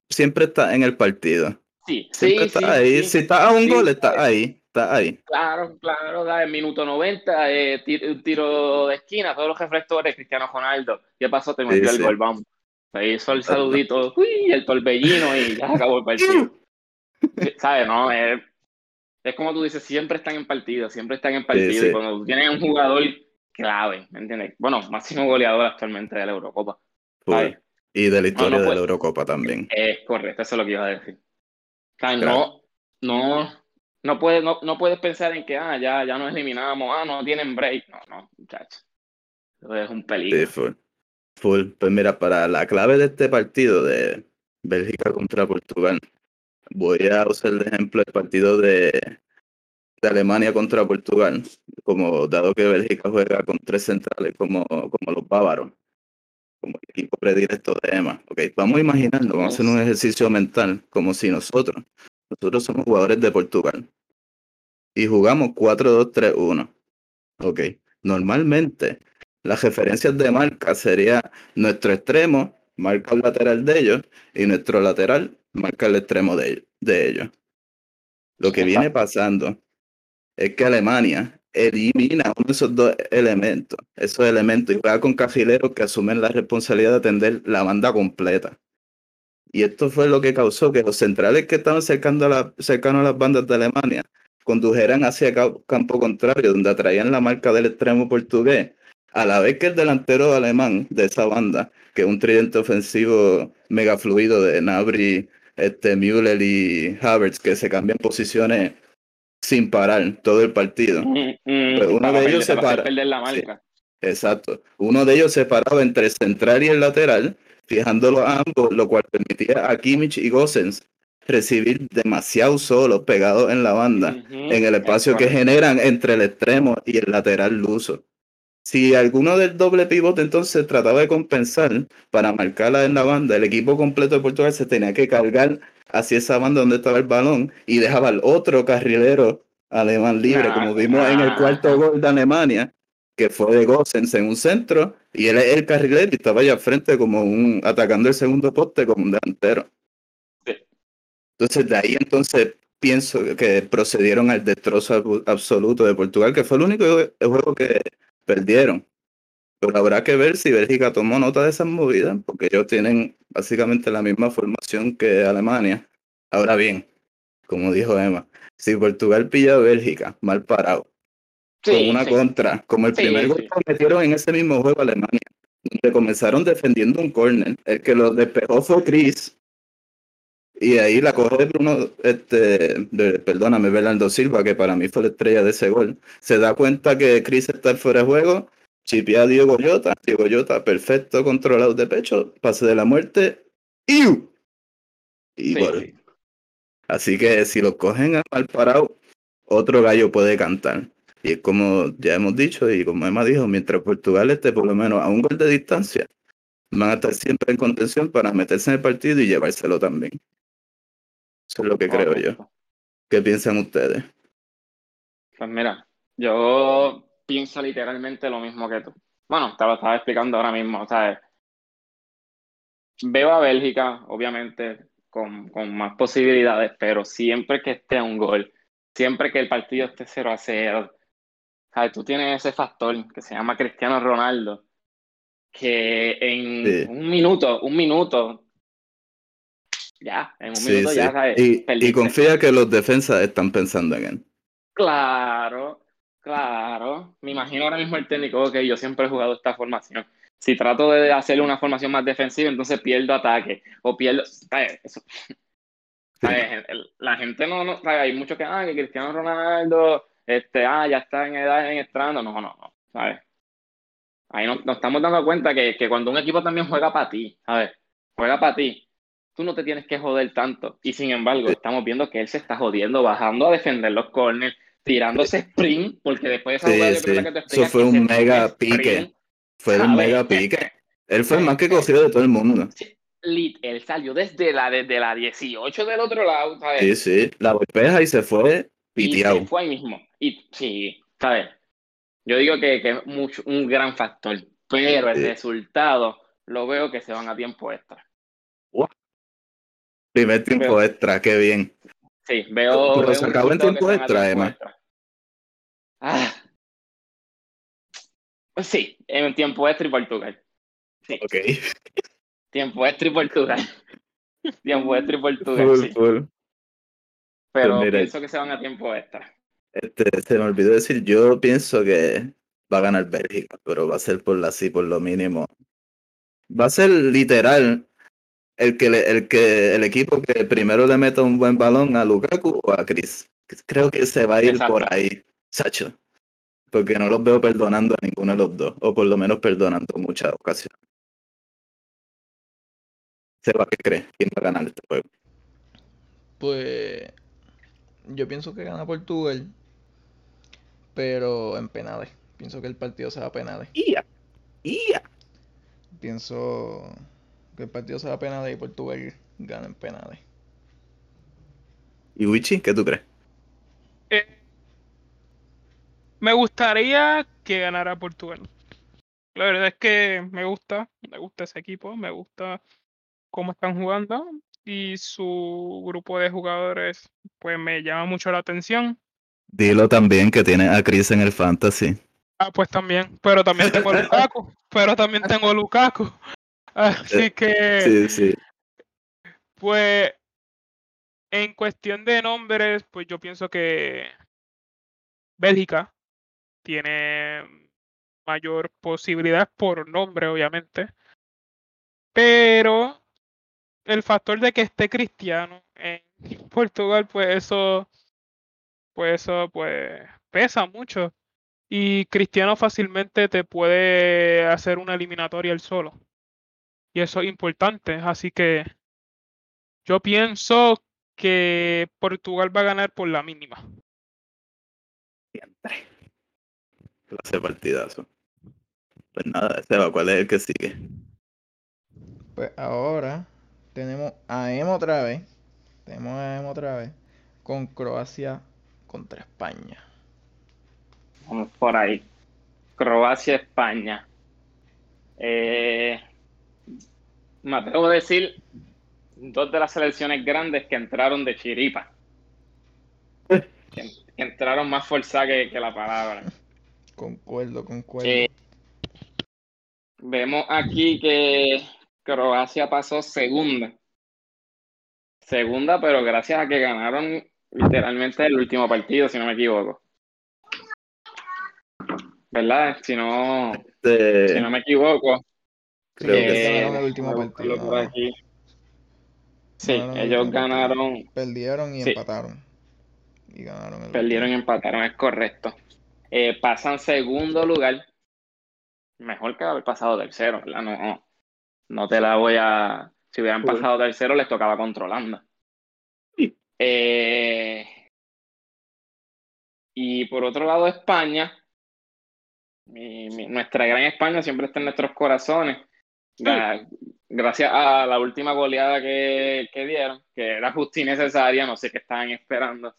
siempre está en el partido. Sí, siempre sí, está ahí. Si está a un gol, está ahí está ahí. Claro, claro, da en minuto 90, eh, un tiro de esquina, todos los reflectores, Cristiano Ronaldo. ¿Qué pasó? Te metió el gol, vamos. Se hizo el saludito, uy, el torbellino y ya acabó el partido. ¿Sabes? No, es, es, como tú dices, siempre están en partido, siempre están en partido. y cuando tienes un jugador clave, ¿me entiendes? Bueno, máximo goleador actualmente de la Eurocopa. Y de la historia de la Eurocopa también. Es correcto, eso es lo que iba a decir. O sea, no, no, no puedes, no, no puedes pensar en que ah, ya, ya nos eliminamos, ah, no tienen break. No, no, muchachos. Eso es un peligro. Sí, full. Pues mira, para la clave de este partido de Bélgica contra Portugal, voy a usar el ejemplo del partido de, de Alemania contra Portugal, como dado que Bélgica juega con tres centrales como, como los bávaros, como el equipo predilecto de Emma. Okay, vamos a imaginarnos, vamos a hacer un ejercicio mental, como si nosotros, nosotros somos jugadores de Portugal y jugamos 4-2-3-1. Ok, normalmente las referencias de marca sería nuestro extremo, marca el lateral de ellos, y nuestro lateral marca el extremo de, de ellos. Lo que viene pasando es que Alemania elimina uno de esos dos elementos, esos elementos, y juega con cajileros que asumen la responsabilidad de atender la banda completa. Y esto fue lo que causó que los centrales que estaban cercando a la, cercanos a las bandas de Alemania condujeran hacia campo contrario, donde atraían la marca del extremo portugués, a la vez que el delantero alemán de esa banda, que es un tridente ofensivo mega fluido de Nabri, este, Müller y Havertz, que se cambian posiciones sin parar todo el partido. Mm, mm, Pues uno de ellos se para perder la Sí. Exacto. Uno de ellos se paraba entre el central y el lateral, fijándolo a ambos, lo cual permitía a Kimmich y Gosens recibir demasiado solos pegados en la banda, en el es espacio que generan entre el extremo y el lateral luso. Si alguno del doble pivote entonces trataba de compensar para marcarla en la banda, el equipo completo de Portugal se tenía que cargar hacia esa banda donde estaba el balón y dejaba al otro carrilero alemán libre, Nah, como vimos en el cuarto nah. gol de Alemania, que fue de Gosens en un centro, y él es el carrilero y estaba allá al frente como un, atacando el segundo poste como un delantero. Sí. Entonces de ahí entonces pienso que procedieron al destrozo absoluto de Portugal, que fue el único jue- juego que perdieron. Pero habrá que ver si Bélgica tomó nota de esas movidas, porque ellos tienen básicamente la misma formación que Alemania. Ahora bien, como dijo Emma, si Portugal pilla a Bélgica mal parado, con una sí. contra, como el Sí, primer gol que metieron en ese mismo juego Alemania, donde comenzaron defendiendo un córner, el que lo despejó fue Chris, y ahí la coge Bruno, este, de- perdóname, Bernardo Silva, que para mí fue la estrella de ese gol, se da cuenta que Chris está fuera de juego, chipea a Diego Llota, Diego Llota perfecto, controlado de pecho, pase de la muerte, ¡iu! y Sí. Así que si lo cogen a mal parado, otro gallo puede cantar. Y es como ya hemos dicho, y como Emma dijo, mientras Portugal esté por lo menos a un gol de distancia, van a estar siempre en contención para meterse en el partido y llevárselo también. Eso es lo que creo yo. ¿Qué piensan ustedes? Pues mira, yo pienso literalmente lo mismo que tú. Bueno, te lo estaba explicando ahora mismo, ¿sabes? Veo a Bélgica, obviamente, con, con más posibilidades, pero siempre que esté un gol, siempre que el partido esté 0 a 0, ¿sabes? Tú tienes ese factor que se llama Cristiano Ronaldo, que en Sí. un minuto, un minuto, ya, en un Sí, minuto sí. ya, ¿sabes? Y, y confía que los defensas están pensando en él. Claro, claro. Me imagino ahora mismo el técnico, ok, yo siempre he jugado esta formación. Si trato de hacerle una formación más defensiva, entonces pierdo ataque o pierdo. La gente no. Hay muchos que, ah, que Cristiano Ronaldo, este, ah, ya está en edad en estrando. No, no, no, ¿sabes? Ahí nos, nos estamos dando cuenta que, que cuando un equipo también juega para ti, ¿sabes? Juega para ti, tú no te tienes que joder tanto. Y sin embargo, estamos viendo que él se está jodiendo, bajando a defender los corners, tirándose sprint, porque después de esa Sí, sí. que te Eso fue un mega sprint, pique. Fue un mega pique. Él fue el más que cogió de todo el mundo. Lit, él salió desde la, desde la 18 del otro lado, ¿sabes? Sí, sí. La golpea y se fue Y se piteado. fue ahí mismo. Y sí, ¿sabes? Yo digo que, que es mucho, un gran factor, pero el Sí. resultado lo veo que se van a tiempo extra. Primer tiempo extra, qué bien. Sí, veo. Pero se acabó en tiempo extra, Emma. Ah. Sí, en tiempo extra y Portugal. Sí, Ok. tiempo extra y Portugal. tiempo extra y Portugal, Full, sí. full. Pero Pues pienso que se van a tiempo extra. Este, se me olvidó decir, yo pienso que va a ganar Bélgica, pero va a ser por la sí, por lo mínimo. Va a ser literal el que le- el que el equipo que primero le meta un buen balón a Lukaku o a Chris. Creo que se va a ir Exacto. por ahí, Sacho. Porque no los veo perdonando a ninguno de los dos, o por lo menos perdonando muchas ocasiones. Seba, ¿qué crees? ¿Quién va a ganar este juego? Pues yo pienso que gana Portugal, pero en penales. Pienso que el partido se va a penales. ¡Ia! ¡Ia! Pienso que el partido se va a penales y Portugal gana en penales. ¿Y Wichi, qué tú crees? Eh, me gustaría que ganara Portugal. La verdad es que me gusta, me gusta ese equipo, me gusta cómo están jugando y su grupo de jugadores pues me llama mucho la atención. Dilo también que tiene a Chris en el fantasy. Ah, pues también, pero también tengo Lukaku, pero también tengo Lukaku. Así que Sí, sí. Pues en cuestión de nombres, pues yo pienso que Bélgica tiene mayor posibilidad por nombre, obviamente. Pero el factor de que esté Cristiano en Portugal, pues eso, pues eso, pues pesa mucho. Y Cristiano fácilmente te puede hacer una eliminatoria él solo. Y eso es importante. Así que yo pienso que Portugal va a ganar por la mínima. Siempre. Clase partidazo. Pues nada, Seba, ¿cuál es el que sigue? Pues ahora tenemos a Emo otra vez. Tenemos a Emo otra vez. Con Croacia contra España. Vamos por ahí. Croacia, España. Eh, me atrevo a decir dos de las selecciones grandes que entraron de chiripa. Que, que entraron más forzadas que, que la palabra. Concuerdo, concuerdo. Eh, vemos aquí que Croacia pasó segunda. Segunda, pero gracias a que ganaron literalmente el último partido, si no me equivoco. ¿Verdad? Si no, Este, si no me equivoco. Creo que ellos eh, ganaron el último partido, por aquí. Sí, Ganaron ellos ganaron, Perdieron y Sí. empataron. Y ganaron el perdieron y empataron, es correcto. Eh, pasan segundo lugar. Mejor que haber pasado tercero, ¿verdad? No, no, no te la voy a. Si hubieran pasado tercero, les tocaba controlando. Eh, y por otro lado, España. Mi- mi- nuestra gran España siempre está en nuestros corazones. Gracias a la última goleada que, que dieron, que era justa y necesaria, no sé qué estaban esperando.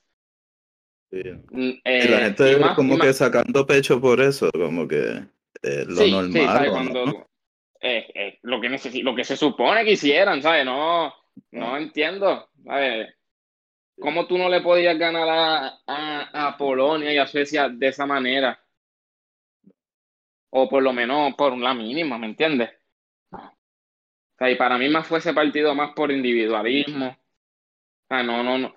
sí. Mm, Y eh, la gente y más- como que más- sacando pecho por eso, como que eh, lo Sí, normal. sí, ¿sabes? ¿o Cuando, no? eh, eh, lo, que necesi- lo que se supone que hicieran, ¿sabes? No, no entiendo, ¿sabes? ¿Cómo tú no le podías ganar a, a, a Polonia y a Suecia de esa manera? O por lo menos por la mínima, ¿me entiendes? Sea, y para mí más fue ese partido más por individualismo. O sea, no, no, no.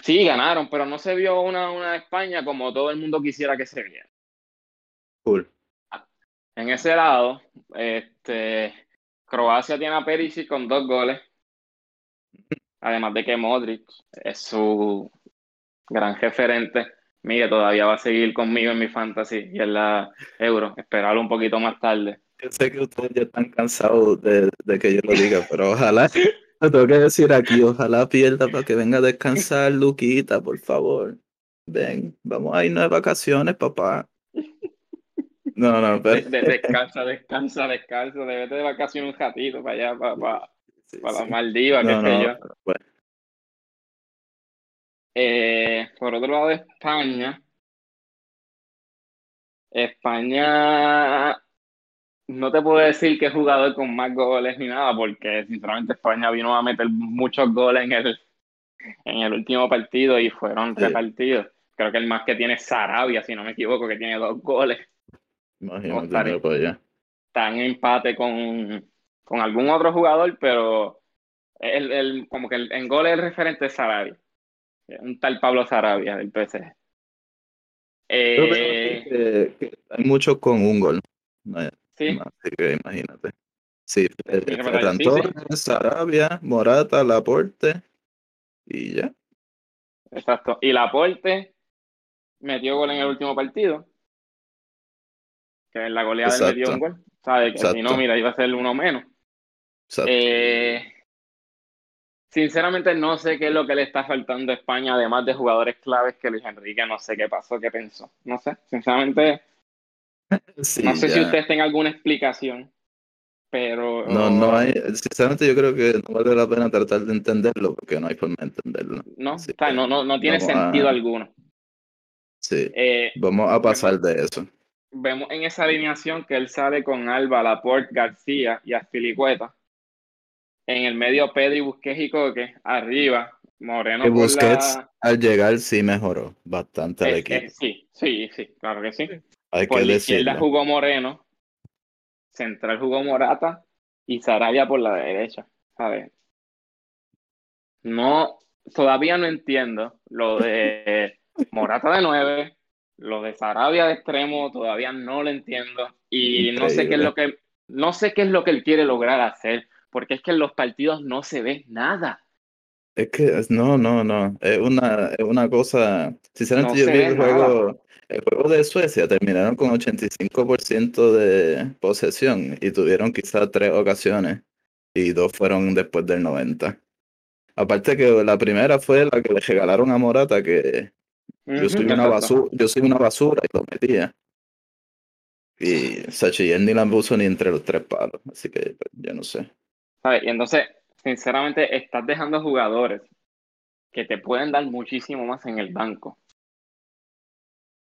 Sí, ganaron, pero no se vio una, una España como todo el mundo quisiera que se viera. Cool. En ese lado, este, Croacia tiene a Perisic con dos goles. Además de que Modric es su gran referente. Mire, todavía va a seguir conmigo en mi fantasy y en la Euro. Esperarlo un poquito más tarde. Yo sé que ustedes ya están cansados de, de que yo lo diga, pero ojalá, lo tengo que decir aquí, ojalá pierda para que venga a descansar, Luquita, por favor. Ven, vamos a irnos de vacaciones, papá. No, no, pero... de- descansa, descansa, descansa. Debete de vacaciones un ratito para allá, para, para, sí, para sí. las Maldivas, qué No, sé yo. pero bueno, Eh, por otro lado, España. España, no te puedo decir qué jugador con más goles ni nada, porque sinceramente España vino a meter muchos goles en el, en el último partido y fueron Sí. repartidos. Creo que el más que tiene es Sarabia, si no me equivoco, que tiene dos goles. imagínate, mira para allá. Está en empate con, con algún otro jugador, pero el, el, como que el, en goles el referente es Sarabia. Un tal Pablo Sarabia del PSG. Eh, aquí que, que hay muchos con un gol. No hay sí, más, así que imagínate. Sí, Ferran. Torres, Sarabia, Morata, Laporte y ya. exacto. Y Laporte metió gol en el último partido. Que en la goleada él metió un gol. ¿Sabe? Que si no, mira, iba a ser uno menos. Eh, Sinceramente no sé qué es lo que le está faltando a España, además de jugadores claves que Luis Enrique, no sé qué pasó, qué pensó. No sé, sinceramente, Sí, no sé si ustedes tengan alguna explicación, pero... No, no hay, sinceramente yo creo que no vale la pena tratar de entenderlo porque no hay forma de entenderlo. No, o sea, no, no, no tiene a- sentido alguno. Sí, Eh, vamos a pasar de eso. vemos en esa alineación que él sale con Alba, Laporte, García y Aspilicueta. En el medio Pedri, Busquets y Coque. Arriba, Moreno Que Busquets la... al llegar sí mejoró bastante al es- equipo. es- sí, sí, sí, claro que sí. Hay Por que la izquierda jugó Moreno, central jugó Morata y Sarabia por la derecha. ¿sabes? No, todavía no entiendo lo de Morata de 9, lo de Sarabia de extremo, todavía no lo entiendo. Y no sé qué es lo que, no sé qué es lo que él quiere lograr hacer, porque es que en los partidos no se ve nada. Es que es- no, no, no. Es una, es una cosa. Sinceramente, No yo se vi ve el nada. juego, el juego de Suecia, terminaron con 85% de posesión y tuvieron quizás tres ocasiones y dos fueron después del 90. Aparte que la primera fue la que le regalaron a Morata, que yo Ujú, soy una exacto. basura, yo soy una basura y lo metía. Y Sachi ni la puso ni entre los tres palos, así que pues, yo no sé. ¿Sabes? Y entonces, sinceramente, estás dejando jugadores que te pueden dar muchísimo más en el banco.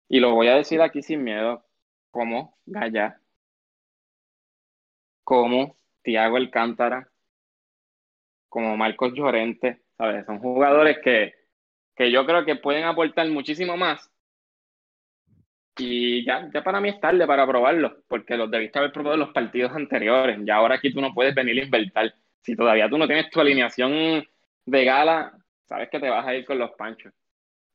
Y lo voy a decir aquí sin miedo, como Gaya, como Thiago Alcántara, como Marcos Llorente, ¿sabes? Son jugadores que, que yo creo que pueden aportar muchísimo más. Y ya, ya para mí es tarde para probarlos, porque los debiste haber probado en los partidos anteriores. Ya ahora aquí tú no puedes venir a inventar. Si todavía tú no tienes tu alineación de gala, sabes que te vas a ir con los panchos.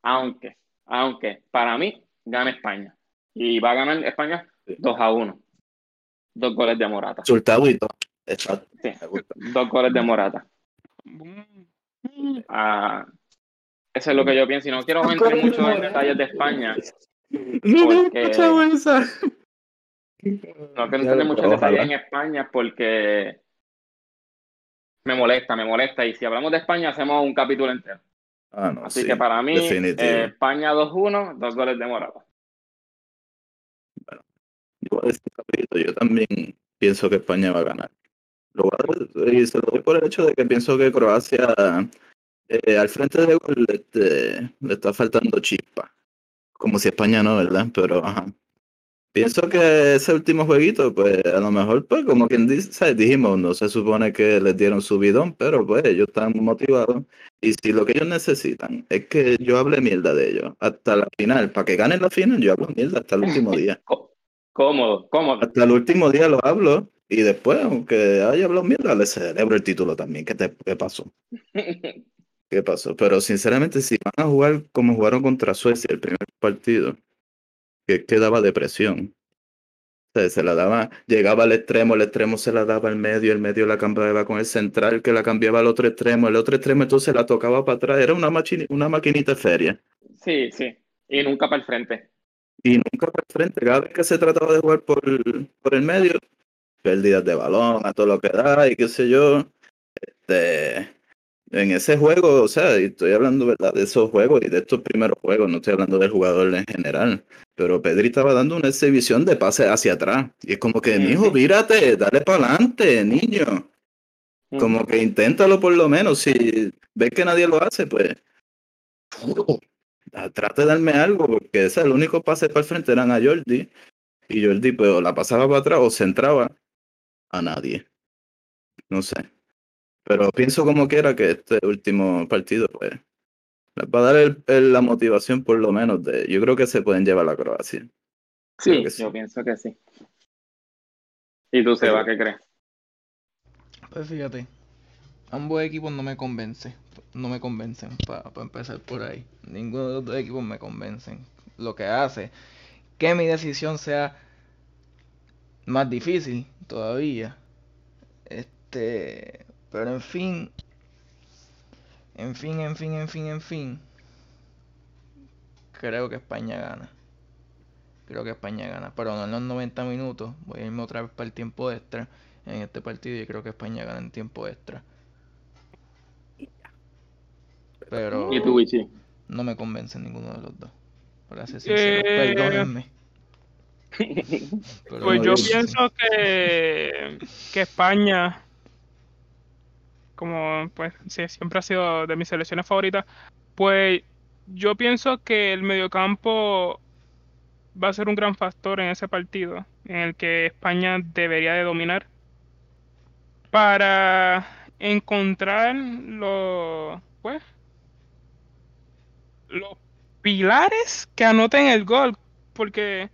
Aunque, aunque, para mí, gana España. Y va a ganar España 2 a 1. Dos goles de Morata. Todo. Exacto. Sí, me gusta. dos goles de Morata. Ah, eso es lo que yo pienso. Y no quiero entrar mucho en detalles de España. Porque-. No quiero entrar mucho en detalles en España porque me molesta, me molesta. Y si hablamos de España, hacemos un capítulo entero. Ah, no, Así sí, que para mí, eh, España 2-1, dos goles de Morata. Yo rapidito, yo también pienso que España va a ganar. Lo a- y se lo doy por el hecho de que pienso que Croacia eh, al frente de gol este, le está faltando chispa. Como si España no, ¿verdad? Pero ajá. Pienso que ese último jueguito, pues a lo mejor, pues como quien dice, ¿sabes? dijimos, no se supone que les dieron su bidón, pero pues ellos están motivados. Y si lo que ellos necesitan es que yo hable mierda de ellos hasta la final, para que ganen la final, yo hablo mierda hasta el último día. Có- Cómodo, cómodo. Hasta el último día lo hablo y después, aunque haya hablado mierda, le celebro el título también. ¿Qué, te, qué pasó? ¿Qué pasó? Pero sinceramente, si van a jugar como jugaron contra Suecia el primer partido, que, que daba depresión. O sea, se la daba, llegaba al extremo, el extremo se la daba al medio, el medio la cambiaba con el central, que la cambiaba al otro extremo, el otro extremo entonces la tocaba para atrás. Era una, machini- una maquinita feria. Sí, sí. Y nunca para el frente. Y nunca para el frente, cada vez que se trataba de jugar por, por el medio, pérdidas de balón, a todo lo que da y qué sé yo. Este, en ese juego, o sea, y estoy hablando ¿verdad? de esos juegos y de estos primeros juegos, no estoy hablando del jugador en general. Pero Pedri estaba dando una exhibición de pase hacia atrás. Y es como que, mijo, vírate, dale para adelante, niño. Como que inténtalo por lo menos. Si ves que nadie lo hace, pues. ah, Trate de darme algo, porque ese el único pase para el frente eran a Jordi. Y Jordi, pues, o la pasaba para atrás o centraba a nadie. No sé. Pero pienso como quiera que este último partido, pues, les va a dar el- el- la motivación por lo menos de. Yo creo que se pueden llevar a Croacia. Sí, sí. yo pienso que sí. ¿Y tú, Seba, qué crees? Pues fíjate, ambos equipos no me convencen, no me convencen para empezar por ahí. Ninguno de los dos equipos me convencen. Lo que hace que mi decisión sea más difícil todavía. Este, pero en fin, en fin, en fin, en fin, en fin, creo que España gana. Creo que España gana, pero no en los 90 minutos. Voy a irme otra vez para el tiempo extra en este partido y creo que España gana en tiempo extra. pero ¿Y tú, Wichi? no me convence ninguno de los dos. Para ser sincero, Eh, perdónenme. Pero Pues no yo pienso que, que España, como pues sí, siempre ha sido de mis selecciones favoritas, pues yo pienso que el mediocampo va a ser un gran factor en ese partido, en el que España debería de dominar para encontrar los, pues, los pilares que anoten el gol, porque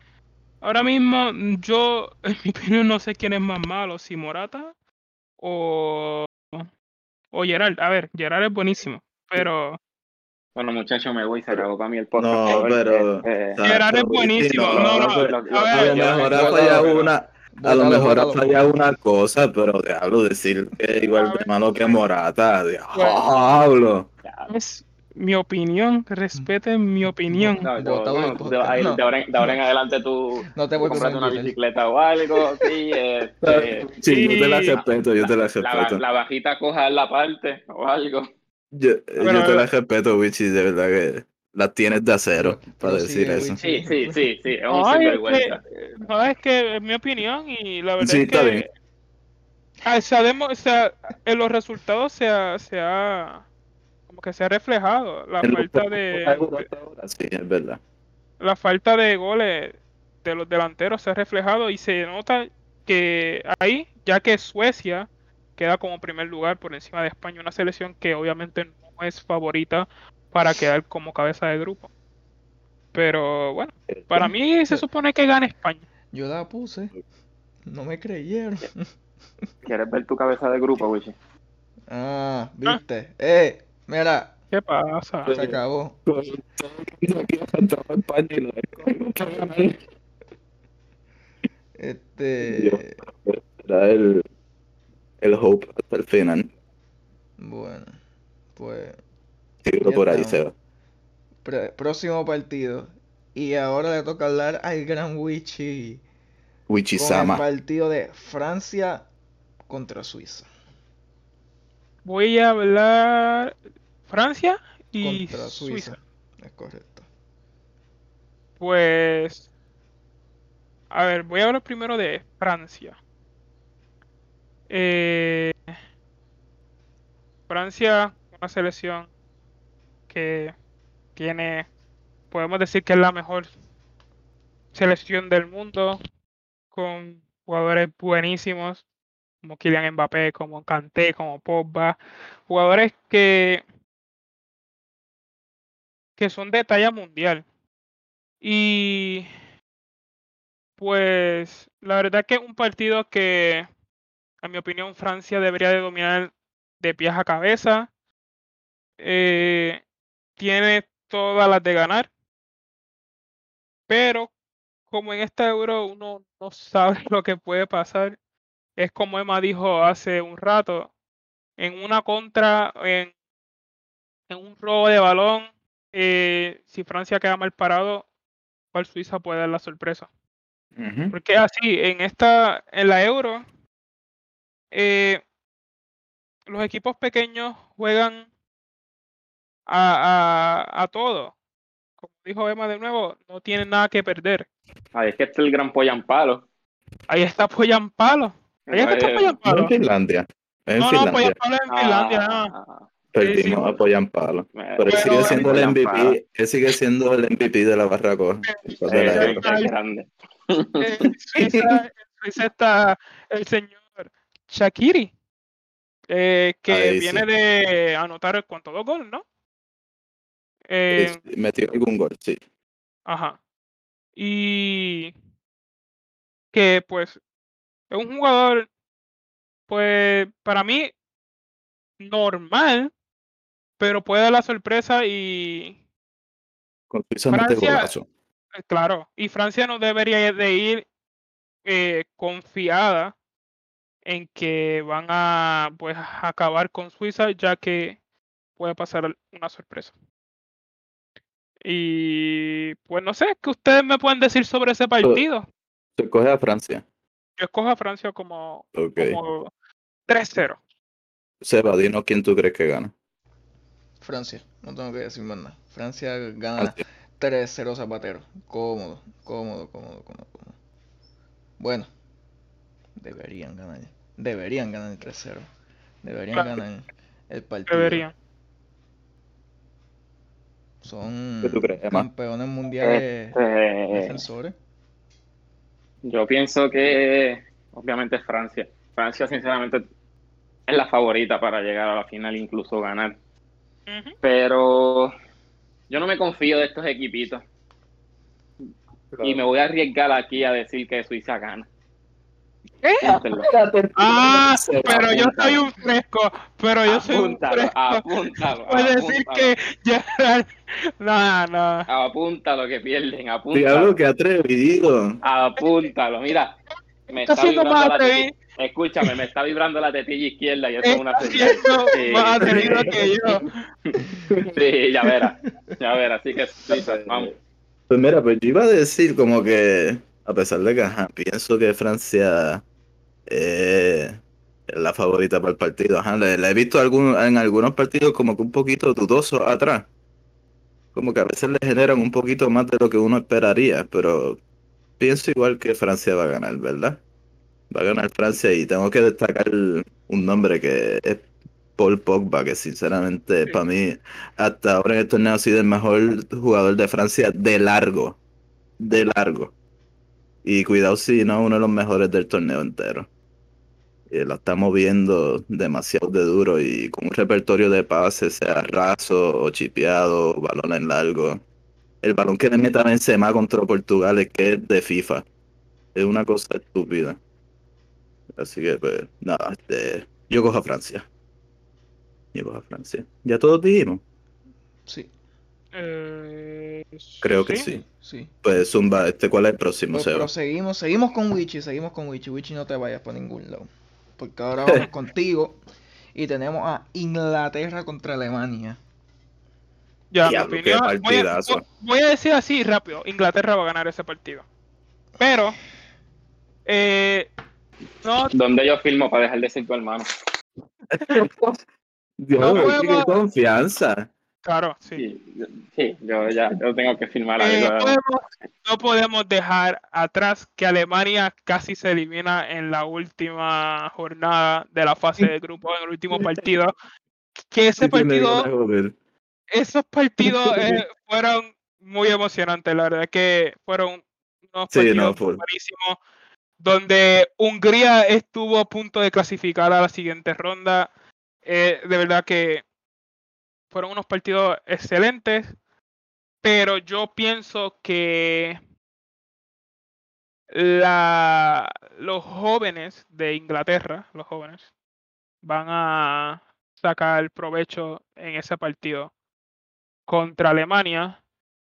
Ahora mismo yo, en mi opinión, no sé quién es más malo, si Morata o, o Gerard. A ver, Gerard es buenísimo, pero Bueno, muchacho, me voy, se acabó para mí el podcast. No, pero- este, Gerard es buenísimo. No, no, a lo- A mejor ha fallado una, a lo mejor ha fallado una cosa, pero diablo, decir que es igual de malo que Morata, diablo. es mi opinión, respeten mi opinión. No, yo- del no, de, podcast, ahí- no. de ahora en, de ahora en adelante tú, No te voy a compras una Twitter. bicicleta o algo, sí, este, Sí, yo te la Sí. respeto, yo te la la, ba- respeto. la bajita coja en la parte o algo. Yo, yo te la respeto, Wichi, de verdad que la tienes de acero Pero- para pero decir sigue, eso. Sí, sí, sí, sí, es un No, es sinvergüenza. que, no, es que es mi opinión y la verdad Sí, es está que bien. ah, demo- o sea, en los resultados se ha, se ha que se ha reflejado la falta de, juegos hasta ahora, Sí, es verdad. la falta de goles de los delanteros se ha reflejado y se nota que ahí, ya que Suecia queda como primer lugar por encima de España, una selección que obviamente no es favorita para quedar como cabeza de grupo. Pero bueno, para mí se supone que gana España. Yo la puse. No me creyeron. ¿Quieres ver tu cabeza de grupo, Wichi? Ah, viste. Eh, mira, ¿Qué pasa? se acabó. Este. Era el, el hope hasta el final. Bueno, pues. Ya por ahí. Seba. pre- próximo partido. Y ahora le toca hablar al Gran Wichi. Con el Wichisama. partido de Francia contra Suiza. Voy a hablar Francia y Contra Suiza. Suiza. Es correcto. Pues, a ver, voy a hablar primero de Francia. Eh, Francia, una selección que tiene, podemos decir que es la mejor selección del mundo, con jugadores buenísimos, como Kylian Mbappé, como Kanté, como Pogba, jugadores que, que son de talla mundial. Y pues la verdad que es un partido que, a mi opinión, Francia debería de dominar de pies a cabeza. Eh, tiene todas las de ganar. Pero como en esta Euro uno no sabe lo que puede pasar, es como Emma dijo hace un rato, en una contra, en, en un robo de balón, eh, si Francia queda mal parado, cuál Suiza puede dar la sorpresa. Ujú. Porque así, en esta, en la Euro, eh, los equipos pequeños juegan a, a, a todo. Como dijo Emma de nuevo, no tienen nada que perder. Ahí es que está el gran Poyampalo. Ahí está Poyampalo. Ahí que está Eh, No Poyampalo. en Finlandia. En No, no, Finlandia. Poyampalo es en Finlandia. no. ah, Perdimos sí. a Poyampalo. me- Pero él sigue siendo el. MVP. Él sigue siendo el MVP de la Barracoa. Eh, qué grande. En Suiza, en Suiza está el señor Shakiri, eh, que Ahí viene sí. de anotar cuánto dos goles, ¿no? Eh, Sí, Metió algún gol, sí. Ajá. Y que pues es un jugador, pues para mí normal, pero puede dar la sorpresa y Con Francia- eh, claro, y Francia no debería de ir eh, confiada en que van a pues a acabar con Suiza, ya que puede pasar una sorpresa. Y pues no sé, ¿qué ustedes me pueden decir sobre ese partido? Se coge a Francia. Yo escojo a Francia como, Ok. como 3-0. Seba, dinos quién tú crees que gana. Francia, no tengo que decir más nada. Francia gana Francia. 3-0 Zapatero. Cómodo, cómodo, cómodo, cómodo, cómodo. Bueno, deberían ganar. Deberían ganar el 3-0. Deberían Claro. ganar el partido. Deberían. Son ¿Qué tú crees, campeones mundiales Este, defensores. Yo pienso que obviamente Francia. Francia, sinceramente, es la favorita para llegar a la final e incluso ganar. Pero yo no me confío de estos equipitos. Y me voy a arriesgar aquí a decir que Suiza gana. ¿Eh? Ah, pero yo soy un fresco, pero yo soy un Apúntalo, fresco. apúntalo, Puede decir apúntalo. que ya no, no. Apúntalo que pierden, apúntalo. Diablo, qué atrevido. Apúntalo, mira. Me Está vibrando más la atrevido. tetilla. Escúchame, me está vibrando la tetilla izquierda y eso es una señal. Sí. más atrevido que yo. Sí, ya verás. Ya verás, así que vamos. Pues mira, pues yo iba a decir como que, a pesar de que ajá, pienso que Francia eh, es la favorita para el partido, ajá, le, le he visto algún, en algunos partidos como que un poquito dudosos atrás. Como que a veces le generan un poquito más de lo que uno esperaría, pero pienso igual que Francia va a ganar, ¿verdad? Va a ganar Francia y tengo que destacar un nombre que es Paul Pogba, que sinceramente Sí. para mí hasta ahora en el torneo ha sido el mejor jugador de Francia de largo, de largo. Y cuidado si no uno de los mejores del torneo entero. Eh, lo está moviendo demasiado de duro y con un repertorio de pases, sea raso o chipeado, balón en largo. El balón que le meta Benzema contra Portugal es que es de FIFA. Es una cosa estúpida. Así que, pues, nada, este, yo cojo a Francia. Yo cojo a Francia. Ya todos dijimos. Sí, Eh, Creo que sí. sí. Pues, Zumba, este, ¿cuál es el próximo, Pues Seba? proseguimos, seguimos con Wichi, seguimos con Wichi. Wichi, no te vayas por ningún lado. Porque ahora vamos contigo y tenemos a Inglaterra contra Alemania. Ya, mi opinión. Voy a, partidazo. voy- voy a decir así rápido: Inglaterra va a ganar ese partido. Pero, eh, no, ¿Dónde yo firmo para dejar de ser tu hermano? Dios, No qué confianza. Claro, sí. Sí, yo- sí, yo ya yo tengo que firmar Eh, algo. podemos- no podemos dejar atrás que Alemania casi se elimina en la última jornada de la fase de grupo, en el último partido. Que ese Sí, sí, partido, esos partidos eh, fueron muy emocionantes, la verdad que fueron unos Sí, partidos no, full. buenísimos, donde Hungría estuvo a punto de clasificar a la siguiente ronda. Eh, de verdad que fueron unos partidos excelentes, pero yo pienso que la, los jóvenes de Inglaterra, los jóvenes, van a sacar provecho en ese partido contra Alemania.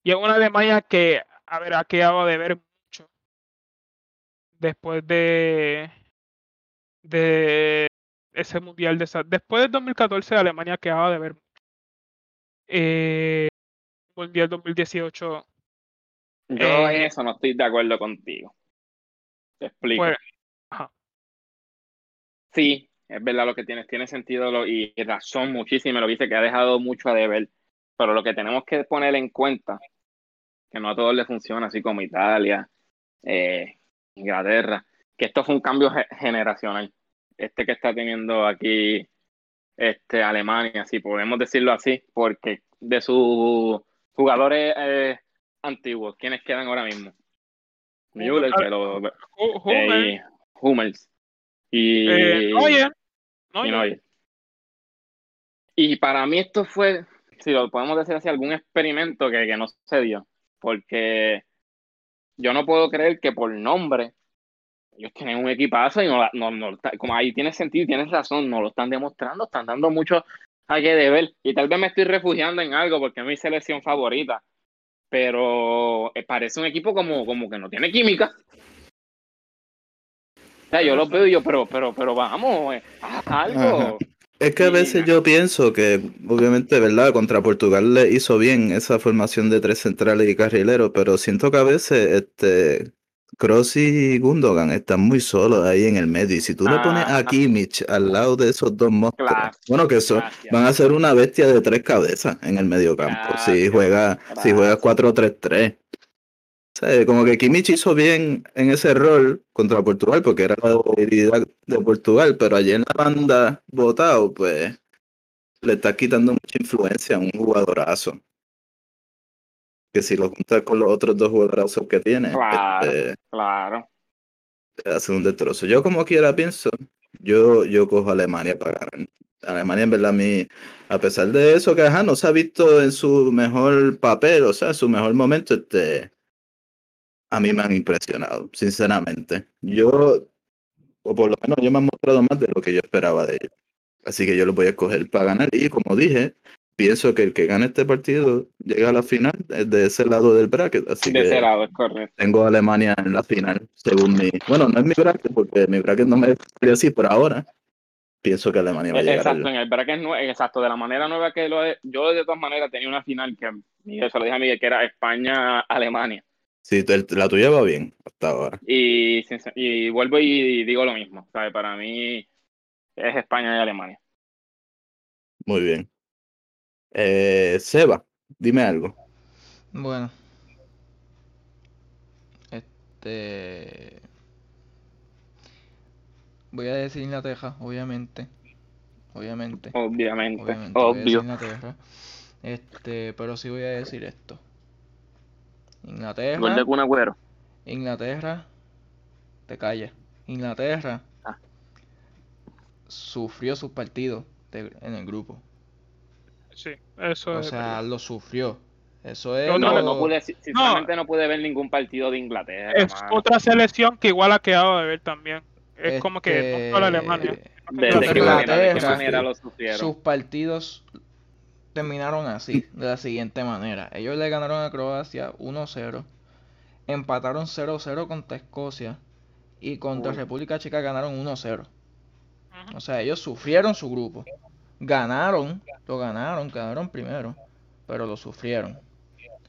Y es una Alemania que, a ver, ha quedado de ver mucho después de, ese mundial de después del 2014 Alemania quedaba de ver mucho. Eh, mundial 2018 Yo eh, en eso no estoy de acuerdo contigo. Te explico. pues, ajá, Sí, es verdad lo que tienes, tiene sentido lo- y razón muchísimo, lo dice que ha dejado mucho a deber, pero lo que tenemos que poner en cuenta, que no a todos les funciona, así como Italia, eh, Inglaterra, que esto fue un cambio ge- generacional, este que está teniendo aquí este, Alemania, si podemos decirlo así, porque de sus jugadores eh, antiguos, ¿quiénes quedan ahora mismo? Müller, pero eh, Hummels. Y eh, Neuer, y Neuer. Y para mí esto fue, si lo podemos decir así, algún experimento que, que no se dio, porque yo no puedo creer que por nombre ellos tienen un equipazo y no, la- no, no como ahí tiene sentido y tienes razón, no lo están demostrando, están dando mucho a que deber. Y tal vez me estoy refugiando en algo porque es mi selección favorita, pero eh, parece un equipo como, como que no tiene química. O sea, yo lo veo y yo, pero, pero, pero vamos, eh, haz algo. Es que a veces yo pienso que, obviamente, ¿verdad? Contra Portugal le hizo bien esa formación de tres centrales y carrileros, pero siento que a veces, este, Cross y Gundogan están muy solos ahí en el medio. Y si tú le pones a Ajá. Kimmich al lado de esos dos monstruos, Claro, bueno, que son, gracias. van a ser una bestia de tres cabezas en el medio campo. Si Gracias, juega, si juega gracias. 4-3-3. O sea, como que Kimmich hizo bien en ese rol contra Portugal, porque era la debilidad de Portugal, pero allí en la banda votado, pues le está quitando mucha influencia a un jugadorazo. Que si lo juntas con los otros dos jugadorazos que tiene, Claro. este, Claro. hace un destrozo. Yo como quiera pienso, yo, yo cojo a Alemania para ganar. Alemania en verdad a mí, a pesar de eso que ajá, no se ha visto en su mejor papel, o sea, su mejor momento, este, a mí me han impresionado, sinceramente. Yo, o por lo menos yo me han mostrado más de lo que yo esperaba de ellos. Así que yo los voy a escoger para ganar y como dije, pienso que el que gane este partido llega a la final de ese lado del bracket, así De que ese lado, es correcto. tengo a Alemania en la final, según mi. Bueno, no es mi bracket, porque mi bracket no me salió así por ahora. Pienso que Alemania va a llegar. Exacto, al- en el bracket nue- exacto, de la manera nueva que lo he, yo de todas maneras tenía una final que Miguel, se lo dije a Miguel, que era España-Alemania. Sí, la tuya va bien hasta ahora. Y, y vuelvo y digo lo mismo, ¿sabes? Para mí es España y Alemania. Muy bien. Eh, Seba, dime algo. Bueno. Este. Voy a decir Inglaterra, obviamente. Obviamente. Obviamente, Obviamente, voy a decir obvio. Inglaterra. Este, pero sí voy a decir esto. Gol de Inglaterra, Kun Agüero. Inglaterra, te calles. Inglaterra Ah. sufrió sus partidos de- en el grupo. Sí, eso O es sea, verdad. lo sufrió. Eso es No, No, no, lo- no pude, sinceramente no. pude ver ningún partido de Inglaterra. Es mano. otra selección que igual ha quedado de ver también. Es como que no Este, solo Alemania. ¿De, Creo de que qué manera, de qué Inglaterra, manera lo sufrieron? sus partidos terminaron así, de la siguiente manera. Ellos le ganaron a Croacia 1-0, empataron 0-0 contra Escocia y contra Uy. República Checa ganaron 1-0. Ujú. O sea, ellos sufrieron su grupo. Ganaron, lo ganaron, quedaron primero, pero lo sufrieron.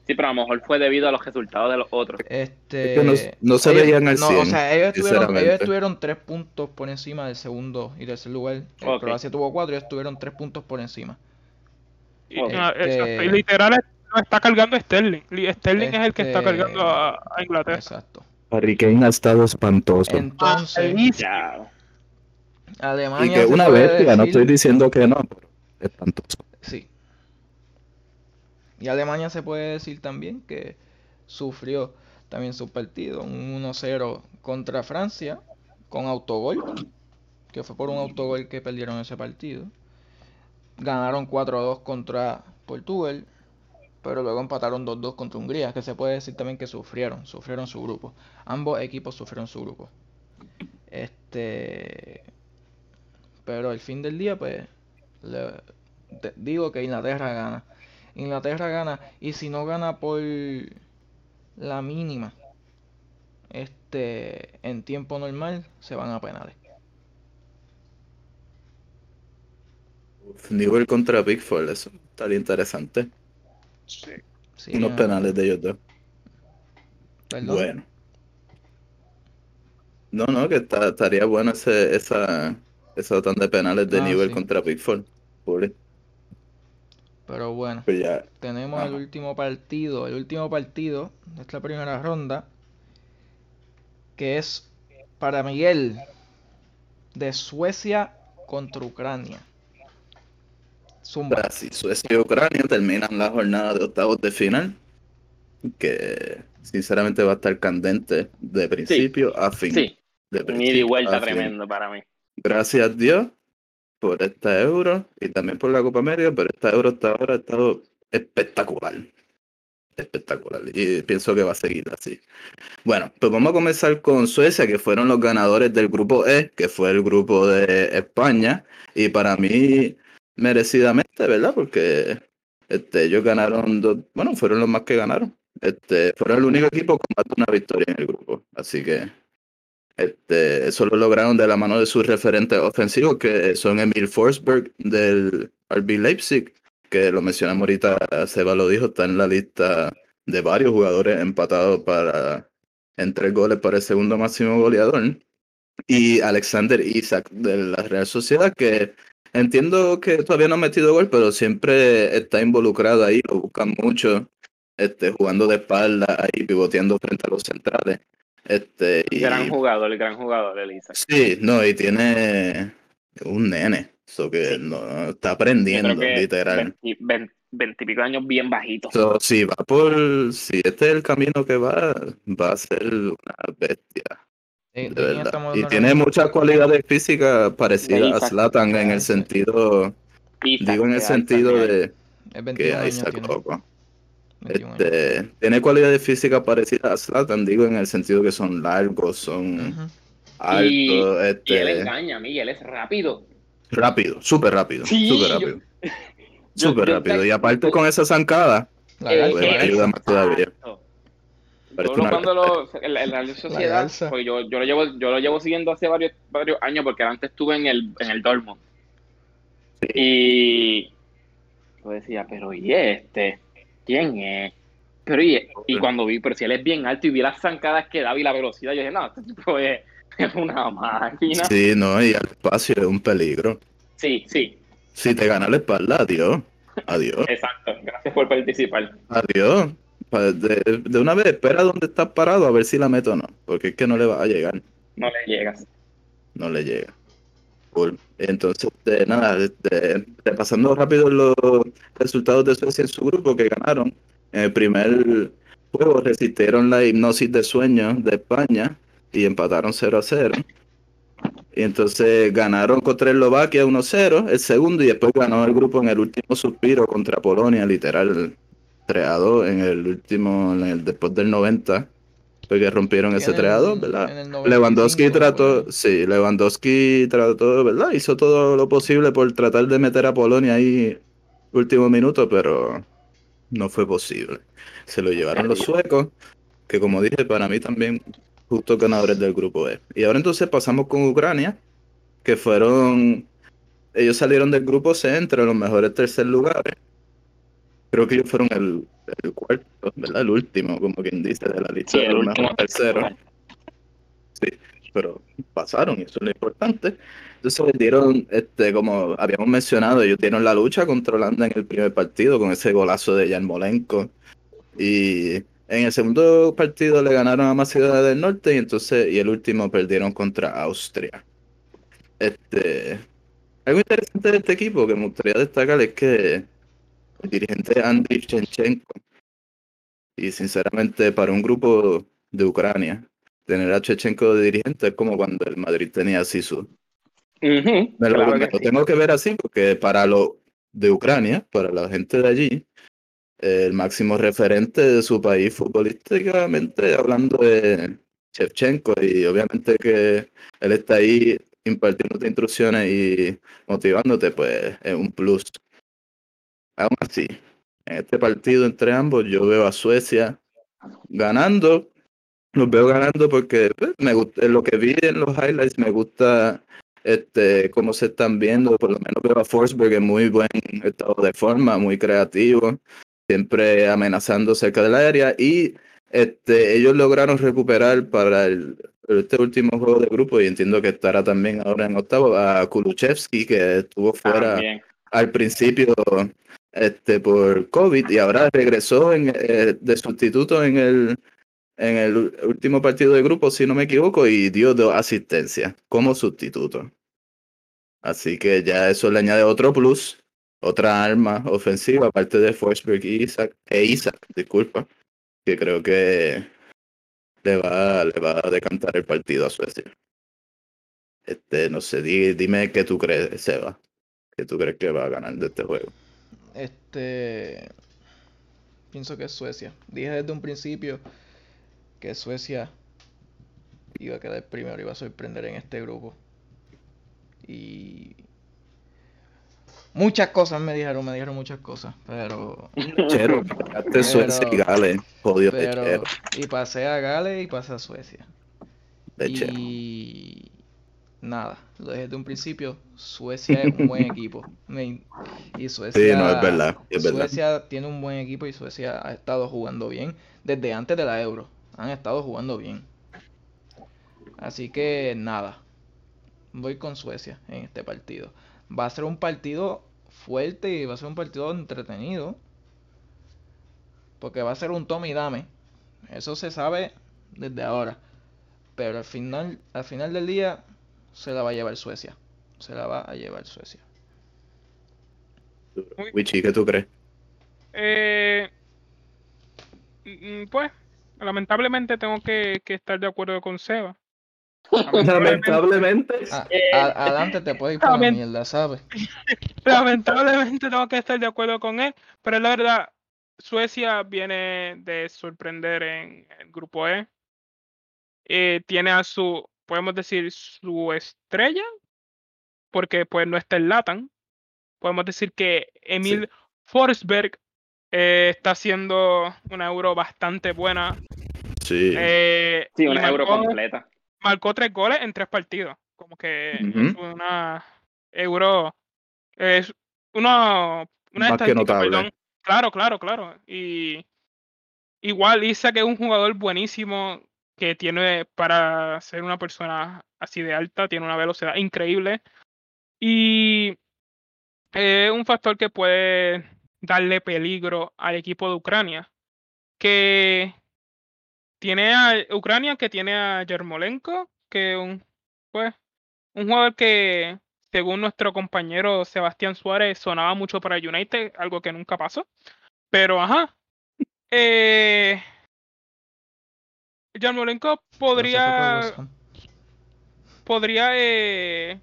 Sí, pero a lo mejor fue debido a los resultados de los otros. Este, Es que no- no se ellos- veían al no, o 100, sea, ellos estuvieron, ellos estuvieron tres puntos por encima del segundo y tercer lugar. El Ok. Croacia tuvo cuatro, ellos estuvieron tres puntos por encima. Y, ah, Este- y literal es- lo está cargando Sterling. Li- Sterling es el que está Este- cargando a, a Inglaterra. Exacto. Harry Kane ha estado espantoso. Entonces, Malísimo. Alemania y que una bestia, no decir- estoy diciendo que no, pero espantoso. Sí. Y Alemania se puede decir también que sufrió también su partido, un 1-0 contra Francia con autogol, que fue por un autogol que perdieron ese partido. Ganaron 4-2 contra Portugal, pero luego empataron 2-2 contra Hungría, que se puede decir también que sufrieron, sufrieron su grupo. Ambos equipos sufrieron su grupo. Este, pero al fin del día, pues, le- te- digo que Inglaterra gana. Inglaterra gana, y si no gana por la mínima, este, en tiempo normal, se van a penales. Uf, Newell contra Pickford, eso estaría interesante. Sí. Sí, Unos penales de ellos dos. perdón. Bueno. No, no, que está- estaría bueno ese, esa, esa tan de penales de Ah, sí. contra Pickford. Pobre. Pero bueno, Pues ya, tenemos el último partido, el último partido de esta primera ronda, que es para Miguel, de Suecia contra Ucrania. Zumba. Brasil, Suecia y Ucrania terminan la jornada de octavos de final. Que sinceramente va a estar candente de principio a fin. Sí, De un ida y vuelta tremendo para mí. Gracias a Dios por esta euro y también por la Copa América, pero esta euro hasta ahora ha estado espectacular. Espectacular. Y pienso que va a seguir así. Bueno, pues vamos a comenzar con Suecia, que fueron los ganadores del grupo E, que fue el grupo de España. Y para mí, merecidamente, ¿verdad? Porque este, ellos ganaron dos, bueno, fueron los más que ganaron. Este, fueron el único equipo con más una victoria en el grupo. Así que este, eso lo lograron de la mano de sus referentes ofensivos, que son Emil Forsberg del RB Leipzig, que lo mencionamos ahorita, Seba lo dijo, está en la lista de varios jugadores empatados para en tres goles para el segundo máximo goleador. Y Alexander Isaac de la Real Sociedad, que entiendo que todavía no ha metido gol, pero siempre está involucrado ahí, lo buscan mucho, este, jugando de espalda ahí, pivoteando frente a los centrales. Este, y, Gran jugador, el gran jugador, el Isaac. Sí, no, y tiene un nene, eso que no, está aprendiendo, literal. 20 20 veintipico años bien bajitos. So, si va por, si este es el camino que va, va a ser una bestia, ¿De- verdad. estamos Y tiene muchas cualidades físicas parecidas a. Zlatan en el sentido, Isaac, digo en el sentido de Es que 21 años Isaac tiene. Loco. 21 años. Este, tiene cualidades físicas parecidas a Zlatan, digo en el sentido que son largos, son Ujú. altos, Y él este, engaña, Miguel, es rápido. rápido, súper rápido, Sí, súper rápido, yo- súper yo- rápido. Y aparte con esa zancada, La Eh, pues, eh, ayuda más todavía. Yo cuando lo, en la, en la sociedad, garza. pues yo, yo lo llevo, yo lo llevo siguiendo hace varios, varios años porque antes estuve en el, en el Dortmund. Y yo decía, pero ¿y este? ¿Quién es? Pero y, y cuando vi, pero si él es bien alto y vi las zancadas que daba y la velocidad, yo dije, no, este tipo es, es una máquina. Sí, no, y al espacio es un peligro. Sí, sí, Si te gana la espalda, adiós. Adiós. exacto. Gracias por participar. Adiós. De una vez, espera donde estás parado a ver si la meto o no. Porque es que no le va a llegar. No le llegas. No le llega. Entonces, este, nada, este, repasando rápido los resultados de Suecia en su grupo que ganaron. En el primer juego resistieron la hipnosis de sueño de España y empataron 0 a 0. Y entonces ganaron contra Eslovaquia 1-0, el segundo, y después ganó el grupo en el último suspiro contra Polonia, literal 3 a 2 en el último, en el, después del 90, porque rompieron ese En 3 a el- 2, ¿verdad? en el 95, Lewandowski trató, sí, Lewandowski trató, ¿verdad? Hizo todo lo posible por tratar de meter a Polonia ahí último minuto, pero no fue posible. Se lo llevaron los suecos, que como dije, para mí también justos ganadores del grupo E. Y ahora entonces pasamos con Ucrania, que fueron, ellos salieron del grupo C entre los mejores tercer lugares. Creo que ellos fueron el, el cuarto, ¿verdad? El último, como quien dice, de la lista Sí, de el último. mejores terceros. Sí, pero pasaron y eso es lo importante. Entonces les dieron, este, como habíamos mencionado, ellos dieron la lucha contra Holanda en el primer partido con ese golazo de Yarmolenko. Y en el segundo partido le ganaron a Macedonia del Norte y entonces, y el último perdieron contra Austria. Este, algo interesante de este equipo que me gustaría destacar es que el dirigente Andriy Shevchenko, y sinceramente para un grupo de Ucrania, tener a Shevchenko de dirigente es como cuando el Madrid tenía a Sisu. Ujú, Me lo, claro me que lo sí. tengo que ver así porque para lo de Ucrania, para la gente de allí, el máximo referente de su país futbolísticamente, hablando de Shevchenko, y obviamente que él está ahí impartiéndote instrucciones y motivándote, pues es un plus. Aún así, en este partido entre ambos, yo veo a Suecia ganando. Los veo ganando porque pues, me gusta, lo que vi en los highlights me gusta este, cómo se están viendo, por lo menos veo a Forsberg en muy buen estado de forma, muy creativo, siempre amenazando cerca del área y este, ellos lograron recuperar para el, este último juego de grupo y entiendo que estará también ahora en octavo a Kuluchevsky que estuvo fuera También. al principio este, por COVID y ahora regresó en, eh, de sustituto en el, en el último partido de grupo, si no me equivoco, y dio dos asistencias como sustituto. Así que ya eso le añade otro plus, otra arma ofensiva, aparte de Forsberg y Isaac, e Isaac, disculpa, que creo que le va, le va a decantar el partido a Suecia. Este, no sé, di- dime qué tú crees, Seba, que tú crees que va a ganar de este juego. Este. Pienso que es Suecia. Dije desde un principio que Suecia iba a quedar primero, iba a sorprender en este grupo. Y. Muchas cosas me dijeron, me dijeron muchas cosas, pero. Chero, ganaste Suecia y Gales, jodido de Pero. chero, Y pasé a Gales y pasé a Suecia. de chero. Nada, lo dije desde un principio, Suecia es un buen equipo. Y Suecia, Sí, no, es verdad, es verdad. Suecia tiene un buen equipo y Suecia ha estado jugando bien desde antes de la Euro. han estado jugando bien. Así que nada, voy con Suecia en este partido. Va a ser un partido fuerte y va a ser un partido entretenido. Porque va a ser un tome y dame. Eso se sabe desde ahora. Pero al final, al final del día se la va a llevar Suecia. Se la va a llevar Suecia. Wichi, ¿qué tú crees? Eh, mm, pues, lamentablemente tengo que, que estar de acuerdo con Seba. Lamentablemente. Ah, a- adelante te puedes ir por la mierda, ¿sabes? Lamentablemente tengo que estar de acuerdo con él, pero la verdad, Suecia viene de sorprender en el grupo E. Eh, tiene a su, podemos decir, su estrella, porque pues no está en Latan. Podemos decir que Emil Forsberg eh, está haciendo una euro bastante buena. Sí. eh, Sí, una euro completa. marcó tres goles en tres partidos. Como que es una euro. Es una, una Más que notable. perdón. Claro, claro, claro. Y igual Isa que es un jugador buenísimo que tiene para ser una persona así de alta, tiene una velocidad increíble. Y es un factor que puede darle peligro al equipo de Ucrania. Que tiene a Ucrania, que tiene a Yermolenko, que un, pues, un jugador que, según nuestro compañero Sebastián Suárez, sonaba mucho para United, algo que nunca pasó. Pero ajá. Eh, Yarmolenko podría podría eh,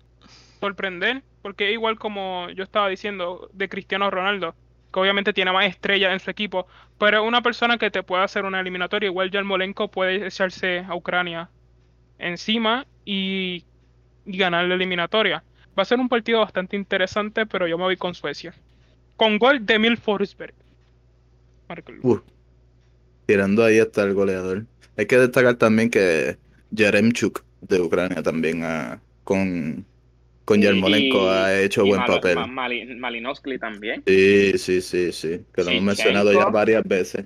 sorprender, porque igual como yo estaba diciendo de Cristiano Ronaldo, que obviamente tiene más estrellas en su equipo, pero una persona que te puede hacer una eliminatoria, igual Yarmolenko puede echarse a Ucrania encima y, y ganar la eliminatoria. Va a ser un partido bastante interesante, pero yo me voy con Suecia. Con gol de Emil Forsberg. Uh, tirando ahí hasta el goleador. Hay que destacar también que Yaremchuk de Ucrania también ha- con, con Yarmolenko ha hecho y buen Malo- papel. Ma- Mali- Malinowski también. Sí, sí, sí, sí, que lo hemos mencionado ya varias veces.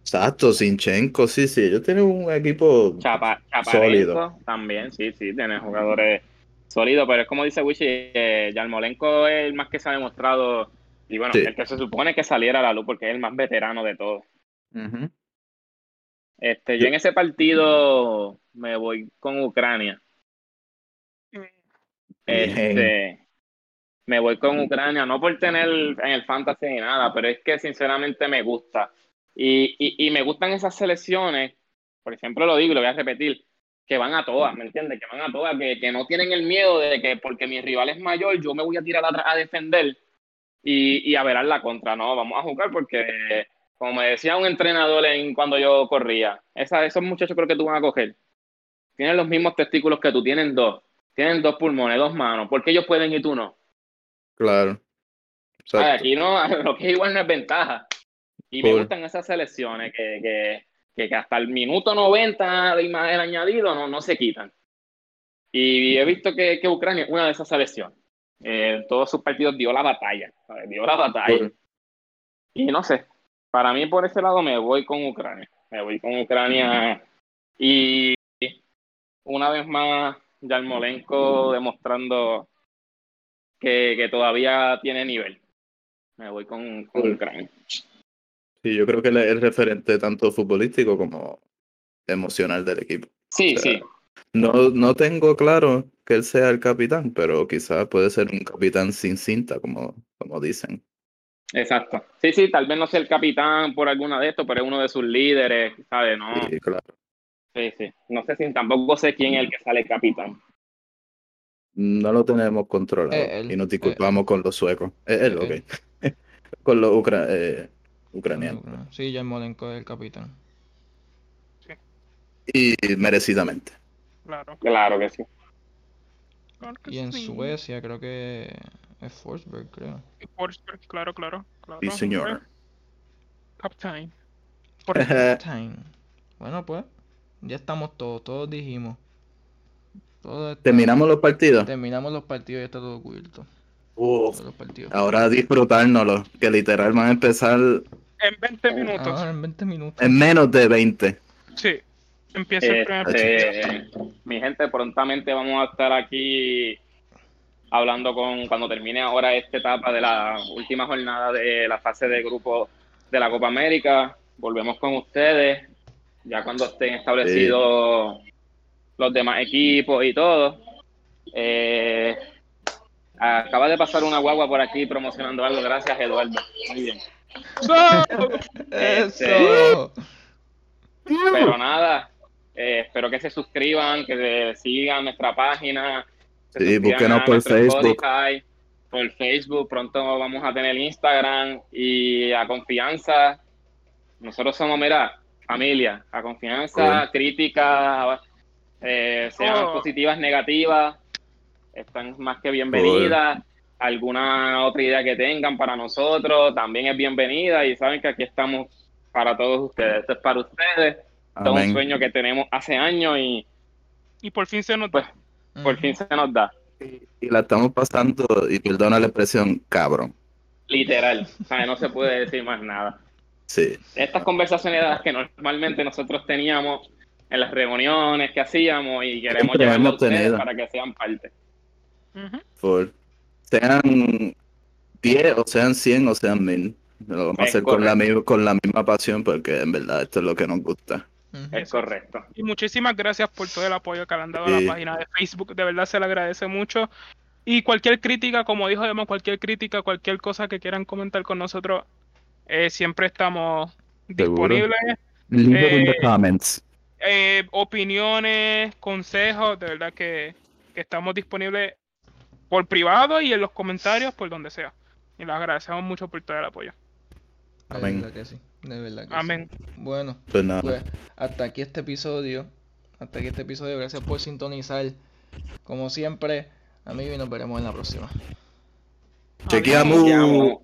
Exacto, Sinchenko, sí, sí, ellos tienen un equipo Chapa, Sólido. también, sí, sí, tiene jugadores sólidos, pero es como dice Wichi, eh, Yarmolenko es el más que se ha demostrado, y bueno, Sí. el que se supone que saliera a la luz porque es el más veterano de todos. Ujú. Este, yo en ese partido me voy con Ucrania. Este, me voy con Ucrania, no por tener en el fantasy ni nada, pero es que sinceramente me gusta. Y, y, y me gustan esas selecciones, por ejemplo lo digo y lo voy a repetir, que van a todas, ¿me entiendes? Que van a todas, que, que no tienen el miedo de que porque mi rival es mayor, yo me voy a tirar atrás a defender y, y a verar la contra. No, vamos a jugar porque, como me decía un entrenador en, cuando yo corría, esa, esos muchachos creo que tú van a coger. Tienen los mismos testículos que tú, tienen dos. Tienen dos pulmones, dos manos. ¿Por qué ellos pueden y tú no? Claro. Aquí no, lo que igual no es ventaja. Y me gustan esas selecciones que, que, que, que hasta el minuto 90 de más el añadido no, no se quitan. Y he visto que, que Ucrania es una de esas selecciones. Eh, en todos sus partidos dio la batalla. Dio la batalla. Y no sé, para mí por ese lado me voy con Ucrania. Me voy con Ucrania. Y una vez más, Yarmolenko demostrando que, que todavía tiene nivel. Me voy con, con. Ucrania. Sí, yo creo que él es el referente tanto futbolístico como emocional del equipo. Sí, O sea, sí. No, no tengo claro que él sea el capitán, pero quizás puede ser un capitán sin cinta, como, como dicen. Exacto. Sí, sí, tal vez no sea el capitán por alguna de estos, pero es uno de sus líderes, ¿sabes? No, Sí, claro. sí, sí. No sé si tampoco sé quién es el que sale capitán. No lo tenemos controlado Eh, él, y nos eh, disculpamos con los suecos. Eh, él, ok. él. con los ucra- eh, ucranianos. Sí, Yarmolenko es el capitán. Y merecidamente. Claro. Claro que sí. claro que Y en sí. Suecia creo que es Forsberg, creo. Y Forsberg, claro, claro. claro Sí, señor. Captain. Time. Bueno, pues, ya estamos todos, todos dijimos. Todo está- Terminamos los partidos. Terminamos los partidos y ya está todo cubierto. Uf, Todos los partidos. ahora disfrutárnoslo, que literal van a empezar En 20 minutos. Ahora en 20 minutos. En menos de 20. Sí. Empieza el primer partido. Este, mi gente, prontamente vamos a estar aquí hablando con cuando termine ahora esta etapa de la última jornada de la fase de grupo de la Copa América. Volvemos con ustedes ya cuando estén establecidos los demás equipos y todo. Eh, acaba de pasar una guagua por aquí promocionando algo. Gracias, Eduardo. Muy bien. Eso. Pero nada, eh, espero que se suscriban, que sigan nuestra página. Se Sí, búsquenos por Facebook. Spotify, por Facebook. Pronto vamos a tener Instagram y a confianza. Nosotros somos, mira, familia, a confianza, Cool. críticas, eh, sean Oh. positivas, negativas, están más que bienvenidas. Alguna otra idea que tengan para nosotros también es bienvenida y saben que aquí estamos para todos ustedes. Esto es para ustedes. Esto es un Amén. sueño que tenemos hace años y Y por fin se nos pues da. Por fin se nos da. Y la estamos pasando, y perdona la expresión, cabrón. Literal. O sea, no se puede decir más nada. Sí. Estas conversaciones que normalmente nosotros teníamos en las reuniones que hacíamos y queremos llevarlo a hemos ustedes tenido. para que sean parte. Por, sean 10 o sean 100 o sean 1000. Lo vamos a hacer con la, con la misma pasión porque en verdad esto es lo que nos gusta. Es correcto. Y muchísimas gracias por todo el apoyo que le han dado a la página de Facebook. De verdad se le agradece mucho. Y cualquier crítica, como dijo Emma, cualquier crítica, cualquier cosa que quieran comentar con nosotros, eh, siempre estamos disponibles. Leave it in the Eh, comments. Eh, opiniones, consejos, de verdad que, que estamos disponibles por privado y en los comentarios, por donde sea. Y les agradecemos mucho por todo el apoyo. Amén. De verdad que sí. Amén. Bueno, Pues nada. pues hasta aquí este episodio. Hasta aquí este episodio. Gracias por sintonizar. Como siempre, amigos, y nos veremos en la próxima. Chequeamos. Chequeamos.